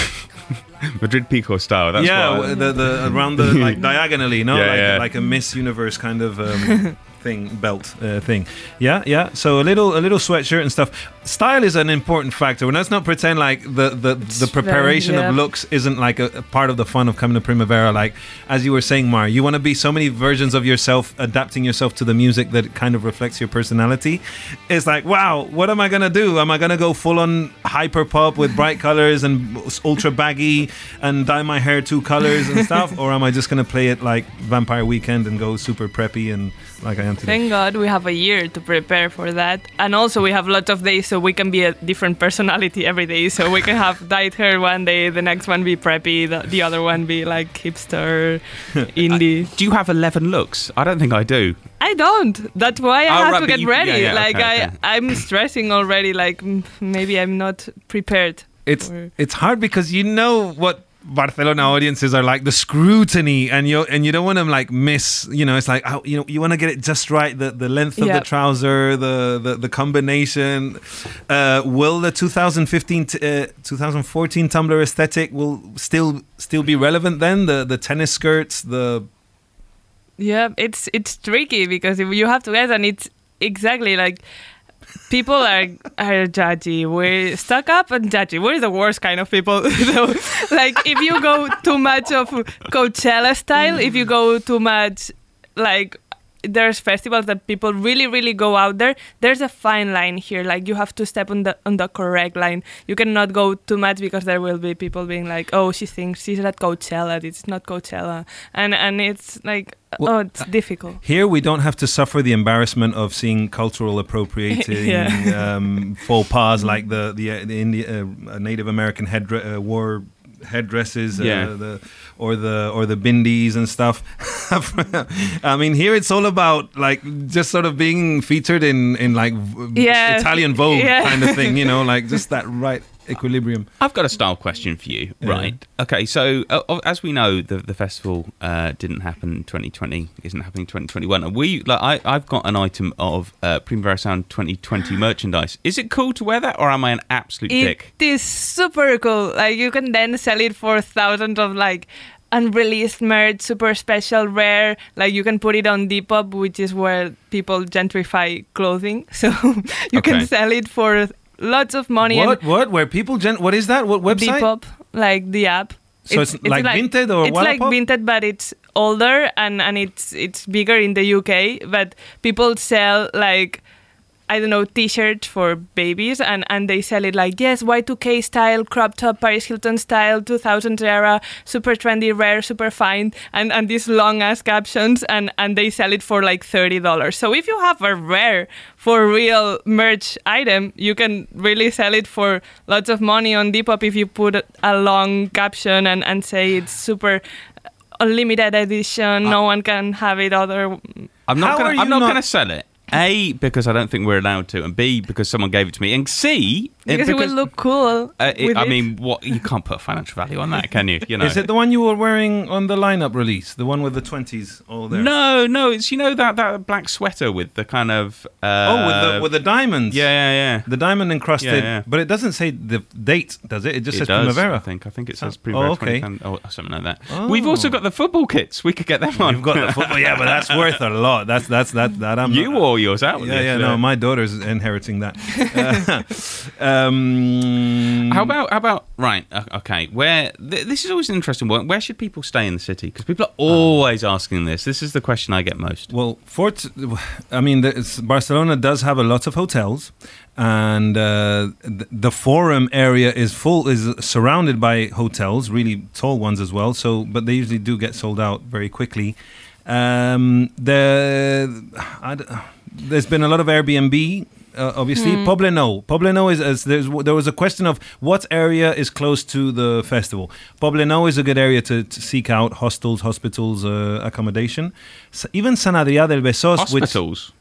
Madrid Pico style. That's yeah, what I- the, the around the [laughs] like diagonally, no, Yeah, like, yeah. like a Miss Universe kind of um, [laughs] thing, belt uh, thing. Yeah, yeah. So a little a little sweatshirt and stuff. Style is an important factor. And let's not pretend like the the, the preparation yeah. of looks isn't like a, a part of the fun of coming to Primavera. Like as you were saying, Mar, you want to be so many versions of yourself, adapting yourself to the music that kind of reflects your personality. It's like, wow, what am I gonna do? Am I gonna go full on hyper pop with bright [laughs] colors and ultra baggy and dye my hair two colors and stuff, [laughs] or am I just gonna play it like Vampire Weekend and go super preppy and like I am today? Thank God we have a year to prepare for that. And also we have lots of days so we can be a different personality every day. So we can have [laughs] dyed hair one day, the next one be preppy, the, the other one be like hipster, [laughs] indie. Do you have 11 looks? I don't think I do. I don't. That's why I Oh, have right, to get you- ready. yeah, yeah, like okay, I, okay. I'm [clears throat] stressing already. Like maybe I'm not prepared. it's Or- it's hard because you know what Barcelona audiences are like the scrutiny and you and you don't want to like miss you know it's like oh, you know you want to get it just right the the length of the trouser the the, the combination. Uh, will the 2015 t- uh, 2014 Tumblr aesthetic will still still be relevant then? The the tennis skirts the Yeah, it's it's tricky because if you have to guess, and it's exactly like people are are judgy. We're stuck up and judgy. We're the worst kind of people. [laughs] so, like if you go too much of Coachella style, if you go too much like there's festivals that people really really go out there there's a fine line here. Like you have to step on the on the correct line. You cannot go too much because there will be people being like oh she thinks she's at coachella. It's not coachella. And and it's like Well, oh it's difficult. Here, we don't have to suffer the embarrassment of seeing cultural appropriating [laughs] Yeah. um, faux pas like the the, uh, the India, uh, Native American head uh, wore headdresses, Yeah. uh, the or the or the bindies and stuff. [laughs] I mean, here it's all about like just sort of being featured in in like Yeah. Italian Vogue Yeah. kind of thing, you know, [laughs] like just that right equilibrium. I've got a style question for you. Right. Okay. So, uh, as we know, the the festival uh, didn't happen in 2020. Isn't happening in 2021. And we like I I've got an item of uh, Primavera Sound 2020 [gasps] merchandise. Is it cool to wear that, or am I an absolute dick? It is super cool. Like you can then sell it for thousands of like unreleased merch, super special, rare. Like you can put it on Depop, which is where people gentrify clothing. [laughs] So you Okay. can sell it for lots of money. What what where people gen- what is that? What website? Depop, like the app. So it's like Vinted or it's like Wallapop? Vinted, but it's older and and it's it's bigger in the UK. But people sell like I don't know T-shirts for babies, and and they sell it like yes Y2K style, crop top, Paris Hilton style, 2000 era, super trendy, rare, super fine, and and these long ass captions, and and they sell it for like thirty dollars. So if you have a rare for real merch item, you can really sell it for lots of money on Depop if you put a long caption and and say it's super unlimited edition. no one can have it other. I'm not are gonna. I'm not, not- gonna sell it. A because I don't think we're allowed to, and B because someone gave it to me, and C Because it would look cool. Uh, it- I it. mean, what you can't put a financial value on that, can you? You know. Is it the one you were wearing on the lineup release? The one with the 20s all there? No, no. It's you know that that black sweater with the kind of. Uh, Oh, with the with the diamonds. Yeah, yeah, yeah. The diamond encrusted, Yeah, yeah. but it doesn't say the date, does it? It just It says does, Primavera. I think. I think it says Oh, Primavera oh, okay. 2010 or something like that. Oh. We've also got the football kits. We could get them on. You've got the football, yeah, but that's worth a lot. That's that's that that I'm. you yours out. Yeah, yeah, no, my daughter's inheriting that. Uh, [laughs] um, How about how about right? Okay, where th- this is always an interesting one. Where should people stay in the city? Because people are always asking this. This is the question I get most. Well, Fort, I mean, Barcelona does have a lot of hotels, and uh, th- the Forum area is full, is surrounded by hotels, really tall ones as well. So, but they usually do get sold out very quickly. Um, the I there's been a lot of Airbnb. Uh, obviously, Poblenou. Poblenou is, is there's, there was a question of what area is close to the festival. Poblenou is a good area to, to seek out hostels, hospitals, uh, accommodation. S even San Adrià del Besós, which Hospitals.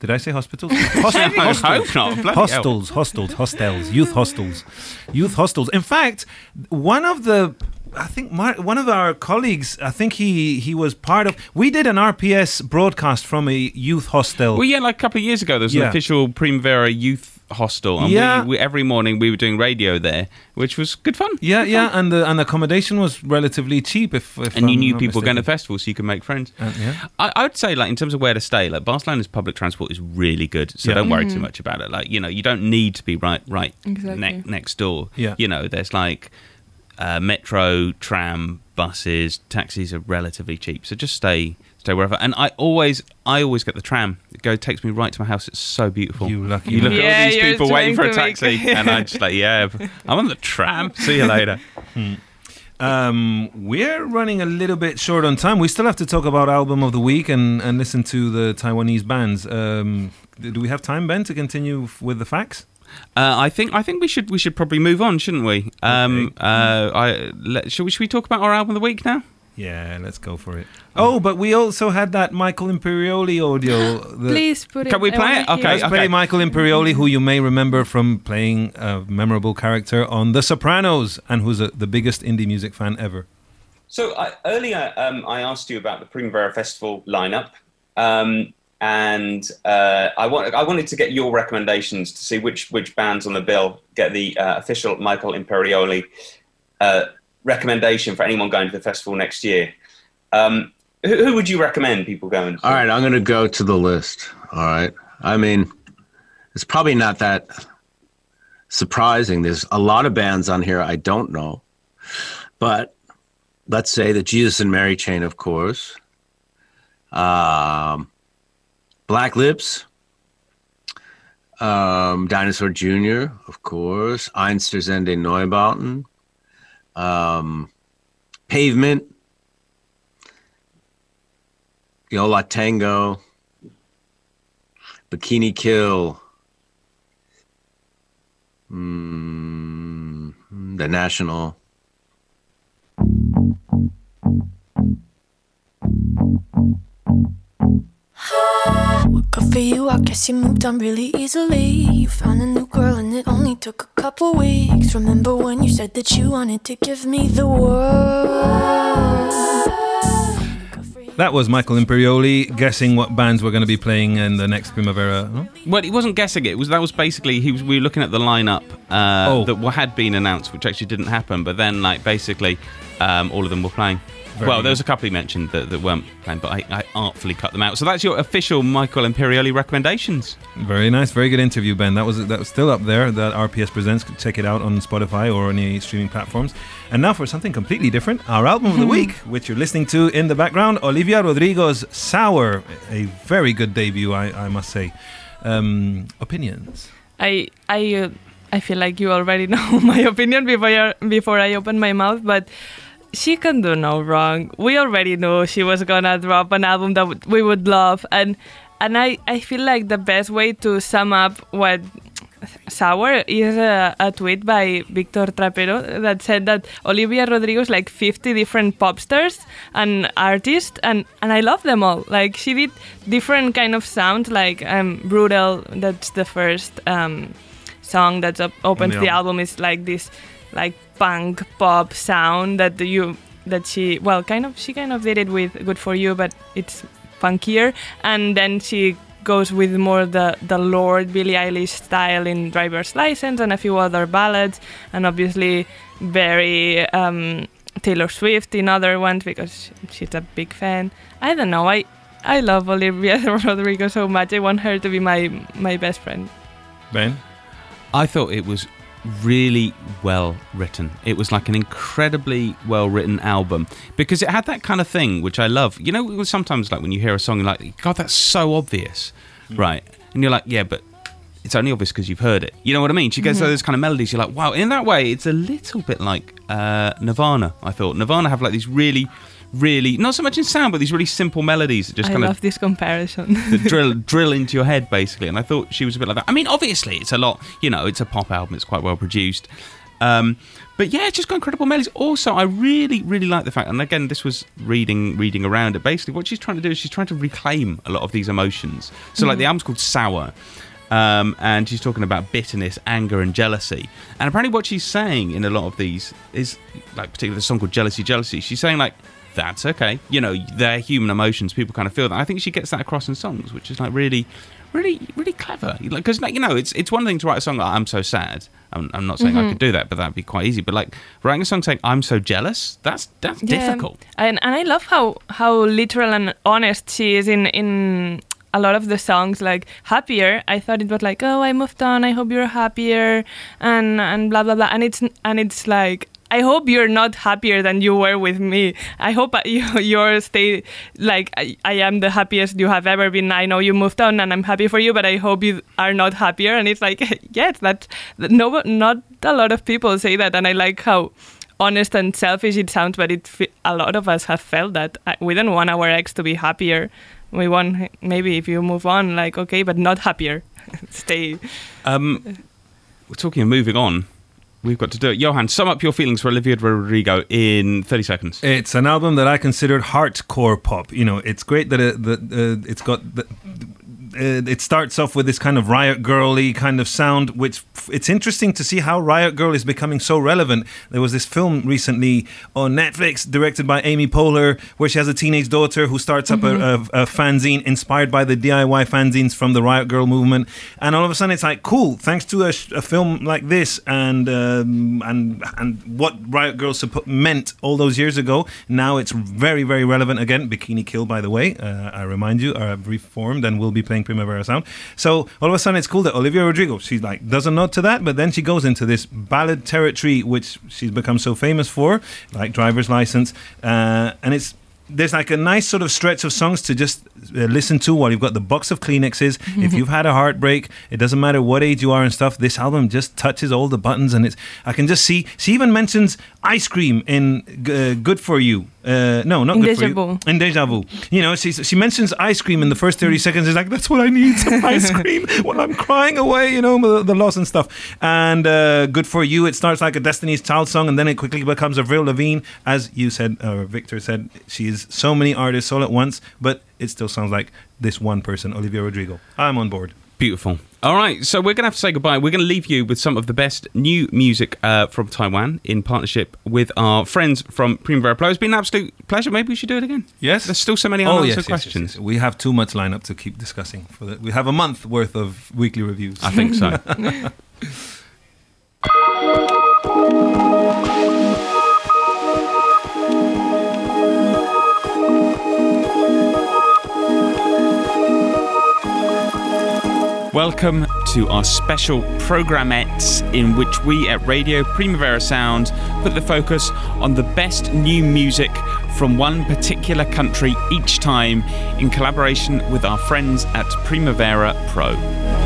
did I say hospitals? [laughs] Host- I hostels. hope not. Hostels, hostels, hostels, youth hostels, youth hostels. In fact, one of the, I think Mar- one of our colleagues, I think he he was part of. We did an RPS broadcast from a youth hostel. Well, yeah, like a couple of years ago, there was an official Primavera youth hostel, and Yeah. we, we, every morning we were doing radio there, which was good fun. yeah, yeah, and the and accommodation was relatively cheap. If, if And you I'm knew not people going to festivals, so you could make friends. Uh, yeah. I, I would say, like in terms of where to stay, like Barcelona's public transport is really good, so Yeah. don't worry too much about it. Like you know, you don't need to be right right Exactly. ne- next door. Yeah. you know, there's like uh, metro, tram, buses, taxis are relatively cheap, so just stay stay wherever. And I always I always get the tram. It go takes me right to my house. It's so beautiful. You lucky You look man. at all these people waiting for a trying to make- taxi, and I'm just like, yeah, [laughs] I'm on the tram. See you later. Um, we're running a little bit short on time. We still have to talk about album of the week and, and listen to the Taiwanese bands. Um, do we have time, Ben, to continue with the facts? Uh, I think I think we should we should probably move on, shouldn't we? Um, Okay. uh, I let, should we should we talk about our album of the week now? Yeah, let's go for it. Oh, but we also had that Michael Imperioli audio. The, Please put it. Can we play it? Okay, hear Let's play Michael Imperioli, who you may remember from playing a memorable character on The Sopranos, and who's a, the biggest indie music fan ever. So I, earlier, um, I asked you about the Primavera Festival lineup, um, and uh, I, want, I wanted to get your recommendations to see which which bands on the bill get the uh, official Michael Imperioli uh, recommendation for anyone going to the festival next year. Um, who, who would you recommend people going? To? All right, I'm going to go to the list. All right. I mean, it's probably not that surprising. There's a lot of bands on here I don't know. But let's say the Jesus and Mary chain, of course. Um, Black Lips, um, Dinosaur Jr., of course, Einstürzende Neubauten, um, Pavement, Yo La Tengo, Bikini Kill, mm, The National for you, I guess you moved on really easily. You found a new girl and it only took a couple weeks. Remember when you said that you wanted to give me the world? That was Michael Imperioli guessing what bands were going to be playing in the next Primavera. no? Well, he wasn't guessing it. it was that was basically he was. We were looking at the lineup uh, Oh. that had been announced, which actually didn't happen. But then, like basically, um, all of them were playing. Very well, there was a couple he mentioned that, that weren't planned, but I, I artfully cut them out. So that's your official Michael Imperioli recommendations. Very nice, very good interview, Ben. That was that was still up there. That RPS presents. Check it out on Spotify or any streaming platforms. And now for something completely different, our album of the week, which you're listening to in the background, Olivia Rodrigo's "Sour," a very good debut, I, I must say. Um, opinions. I I uh, I feel like you already [laughs] know my opinion before you before I open my mouth, but she can do no wrong. We already knew she was gonna drop an album that we would love, and and I I feel like the best way to sum up what sour is a, a tweet by Victor Trapero that said that Olivia Rodrigo is like 50 different pop stars and artists and, and I love them all like she did different kind of sounds like um, brutal that's the first um, song that op- opens the the album is like this like punk pop sound that you that she well kind of she kind of did it with good for you but it's funkier and then she goes with more the the Lorde Billie Eilish style in Driver's License and a few other ballads and obviously very um, Taylor Swift in other ones because she's a big fan. I don't know I I love Olivia [laughs] Rodrigo so much I want her to be my my best friend. Ben. I thought it was really well written. It was like an incredibly well written album because it had that kind of thing which I love. You know, it was sometimes like when you hear a song, you're like, God, that's so obvious, right? And you're like, yeah, but it's only obvious because you've heard it. You know what I mean? She gets those kind of melodies. You're like, wow. In that way, it's a little bit like uh, Nirvana. I thought Nirvana have like these really, really not so much in sound, but these really simple melodies that just I kind of love this comparison. [laughs] drill [laughs] drill into your head basically. And i thought she was a bit like that. I mean obviously it's a lot you know it's a pop album it's quite well produced. Um, but yeah it's just got incredible melodies. Also i really really like the fact and again this was reading reading around it basically what she's trying to do is she's trying to reclaim a lot of these emotions. So like the album's called sour um, and she's talking about bitterness, anger, and jealousy. And apparently, what she's saying in a lot of these is, like, particularly the song called "Jealousy, Jealousy." She's saying like, "That's okay." You know, they're human emotions. People kind of feel that. I think she gets that across in songs, which is like really, really, really clever. Because like you know, it's it's one thing to write a song like "I'm so sad." I'm, I'm not saying I mm-hmm. could do that, but that'd be quite easy. But like writing a song saying "I'm so jealous," that's that's difficult. And and I love how how literal and honest she is in in a lot of the songs. Like happier, I thought it was like, oh, I moved on. I hope you're happier, and and blah blah blah. And it's and it's like. I hope you're not happier than you were with me. I hope you [laughs] you're stay like I, I am the happiest you have ever been. I know you moved on and I'm happy for you, but I hope you are not happier. And it's like [laughs] yes, that no, not a lot of people say that, and I like how honest and selfish it sounds, but it a lot of us have felt that we don't want our ex to be happier. We want maybe if you move on, like okay, but not happier. [laughs] Stay. Um, we're talking of moving on. We've got to do it. Johan, sum up your feelings for Olivia Rodrigo in 30 seconds. It's an album that I considered hardcore pop. You know, it's great that it, that uh, it's got the, it starts off with this kind of riot girly kind of sound which it's interesting to see how riot girl is becoming so relevant. There was this film recently on netflix directed by amy poehler where she has a teenage daughter who starts up a, a, a fanzine inspired by the diy fanzines from the riot girl movement. And all of a sudden it's like cool thanks to a, a film like this and um, and and what riot girl suppo- meant all those years ago now it's very very relevant again. Bikini kill by the way uh, i remind you are reformed and will be playing primavera sound so all of a sudden it's cool that olivia rodrigo she like doesn't nod to that but then she goes into this ballad territory which she's become so famous for like driver's license uh, and it's there's like a nice sort of stretch of songs to just uh, listen to while you've got the box of Kleenexes. if [laughs] you've had a heartbreak, it doesn't matter what age you are and stuff. This album just touches all the buttons, and it's. I can just see. She even mentions ice cream in uh, Good for You. Uh, no, not In Good for Deja You. Vu. In Deja Vu. You know, she, she mentions ice cream in the first 30 seconds. It's like, that's what I need, some [laughs] ice cream while I'm crying away, you know, the, the loss and stuff. And uh, Good for You, it starts like a Destiny's Child song and then it quickly becomes Avril Lavigne. As you said, uh, Victor said, she is so many artists all at once, but it still sounds like this one person, Olivia Rodrigo. I'm on board. Beautiful. All right, so we're going to have to say goodbye. We're going to leave you with some of the best new music uh, from Taiwan in partnership with our friends from Primavera Pro. It's been an absolute pleasure. Maybe we should do it again. Yes. There's still so many Oh, unanswered yes, yes, yes, questions. yes. We have too much lineup to keep discussing. For the, we have a month worth of weekly reviews. I think so. [laughs] [laughs] Welcome to our special programmettes in which we at Radio Primavera Sound put the focus on the best new music from one particular country each time in collaboration with our friends at Primavera Pro.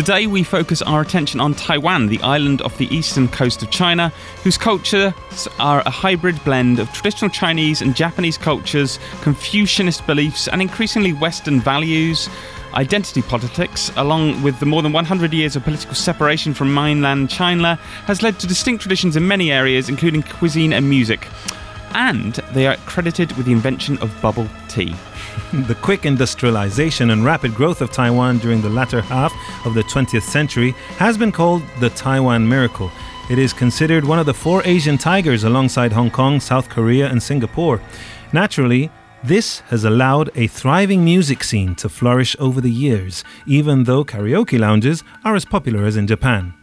Today, we focus our attention on Taiwan, the island off the eastern coast of China, whose cultures are a hybrid blend of traditional Chinese and Japanese cultures, Confucianist beliefs, and increasingly Western values. Identity politics, along with the more than 100 years of political separation from mainland China, has led to distinct traditions in many areas, including cuisine and music. And they are credited with the invention of bubble tea. [laughs] The quick industrialization and rapid growth of Taiwan during the latter half of the 20th century has been called the Taiwan Miracle. It is considered one of the four Asian tigers alongside Hong Kong, South Korea, and Singapore. Naturally, this has allowed a thriving music scene to flourish over the years, even though karaoke lounges are as popular as in Japan.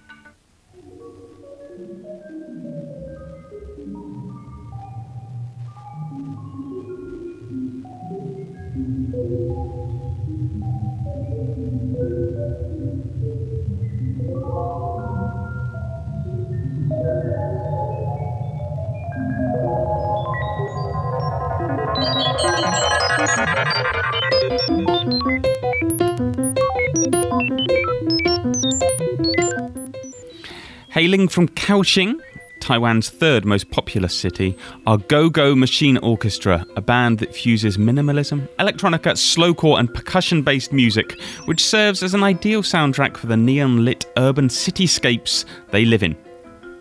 Hailing from Kaohsiung, Taiwan's third most populous city, are Go Go Machine Orchestra, a band that fuses minimalism, electronica, slowcore, and percussion based music, which serves as an ideal soundtrack for the neon lit urban cityscapes they live in.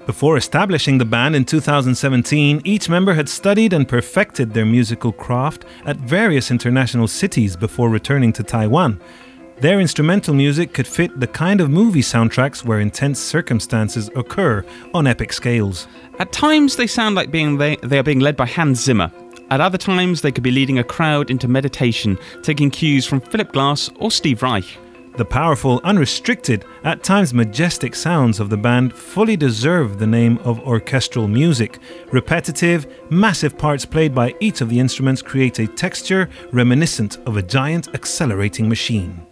Before establishing the band in 2017, each member had studied and perfected their musical craft at various international cities before returning to Taiwan. Their instrumental music could fit the kind of movie soundtracks where intense circumstances occur on epic scales. At times, they sound like being they, they are being led by Hans Zimmer. At other times, they could be leading a crowd into meditation, taking cues from Philip Glass or Steve Reich. The powerful, unrestricted, at times majestic sounds of the band fully deserve the name of orchestral music. Repetitive, massive parts played by each of the instruments create a texture reminiscent of a giant accelerating machine.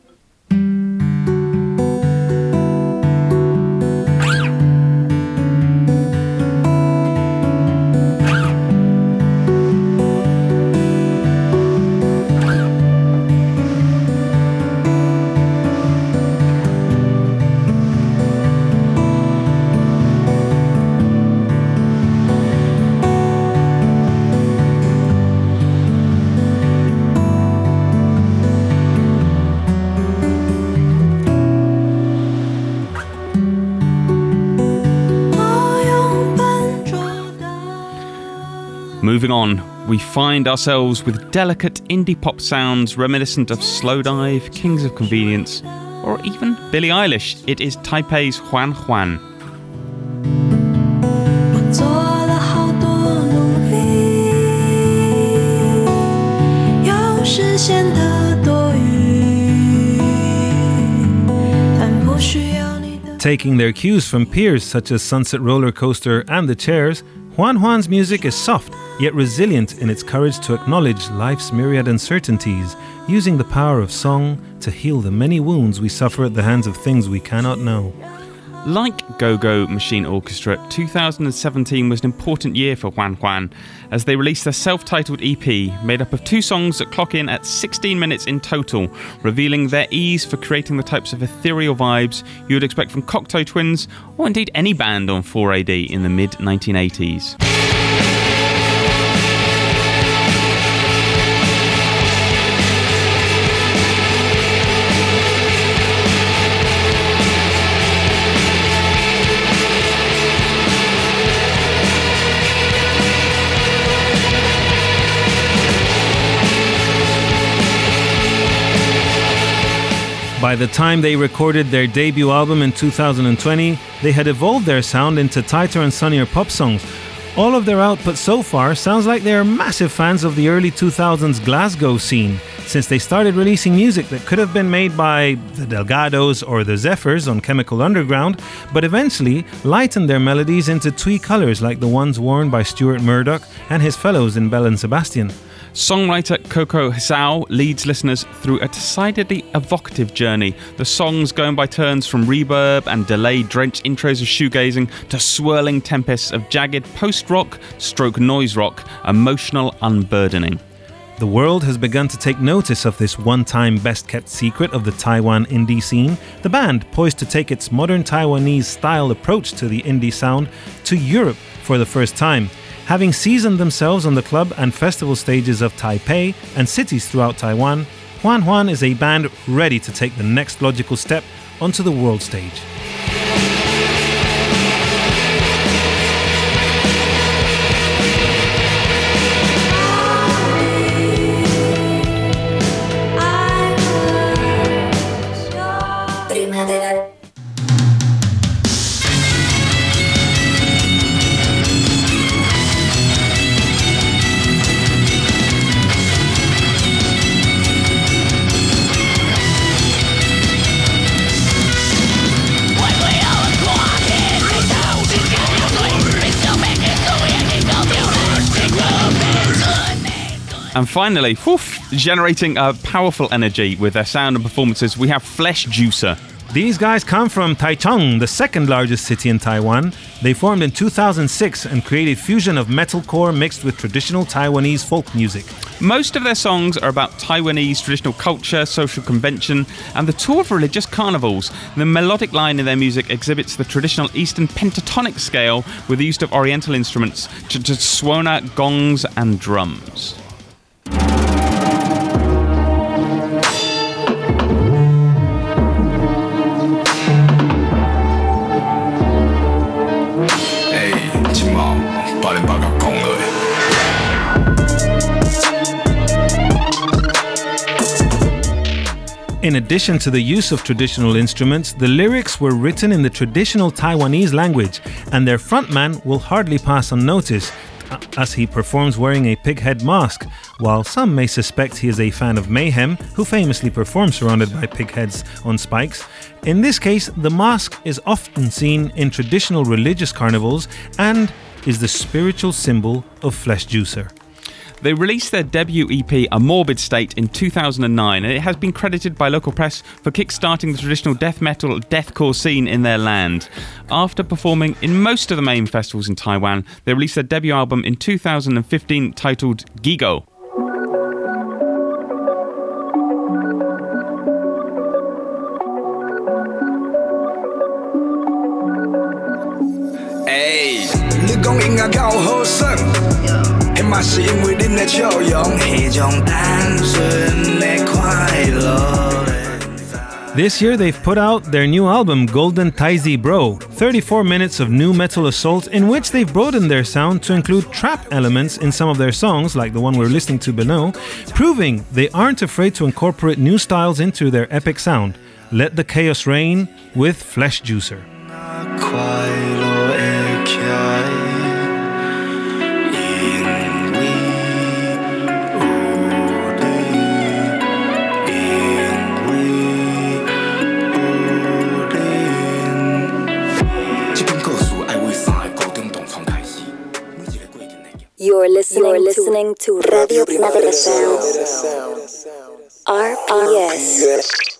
we find ourselves with delicate indie pop sounds reminiscent of Slowdive, Kings of Convenience, or even Billie Eilish. It is Taipei's Juan Juan. Taking their cues from peers such as Sunset Roller Coaster and The Chairs, Juan Juan's music is soft, yet resilient in its courage to acknowledge life's myriad uncertainties, using the power of song to heal the many wounds we suffer at the hands of things we cannot know. Like Go Go Machine Orchestra, 2017 was an important year for Juan Juan as they released their self titled EP made up of two songs that clock in at 16 minutes in total, revealing their ease for creating the types of ethereal vibes you would expect from Cocteau Twins or indeed any band on 4AD in the mid 1980s. By the time they recorded their debut album in 2020, they had evolved their sound into tighter and sunnier pop songs. All of their output so far sounds like they are massive fans of the early 2000s Glasgow scene, since they started releasing music that could have been made by the Delgados or the Zephyrs on Chemical Underground, but eventually lightened their melodies into twee colours like the ones worn by Stuart Murdoch and his fellows in Belle and Sebastian. Songwriter Coco Hsao leads listeners through a decidedly evocative journey. The songs going by turns from reverb and delay drenched intros of shoegazing to swirling tempests of jagged post rock stroke noise rock, emotional unburdening. The world has begun to take notice of this one time best kept secret of the Taiwan indie scene. The band, poised to take its modern Taiwanese style approach to the indie sound to Europe for the first time. Having seasoned themselves on the club and festival stages of Taipei and cities throughout Taiwan, Huan Huan is a band ready to take the next logical step onto the world stage. And finally, generating a powerful energy with their sound and performances, we have Flesh Juicer. These guys come from Taichung, the second largest city in Taiwan. They formed in 2006 and created a fusion of metalcore mixed with traditional Taiwanese folk music. Most of their songs are about Taiwanese traditional culture, social convention, and the tour of religious carnivals. The melodic line in their music exhibits the traditional Eastern pentatonic scale with the use of Oriental instruments such as suona, gongs, and drums. In addition to the use of traditional instruments, the lyrics were written in the traditional Taiwanese language, and their frontman will hardly pass unnoticed as he performs wearing a pig head mask. While some may suspect he is a fan of Mayhem, who famously performs surrounded by pig heads on spikes, in this case, the mask is often seen in traditional religious carnivals and is the spiritual symbol of Flesh Juicer. They released their debut EP, A Morbid State, in 2009, and it has been credited by local press for kickstarting the traditional death metal deathcore scene in their land. After performing in most of the main festivals in Taiwan, they released their debut album in 2015 titled Gigo. This year they've put out their new album Golden Taizi Bro, 34 minutes of new metal assault in which they've broadened their sound to include trap elements in some of their songs like the one we're listening to below, proving they aren't afraid to incorporate new styles into their epic sound. Let the chaos reign with Flesh Juicer. You're listening, You're listening to Radio Primavera Sound. RPS.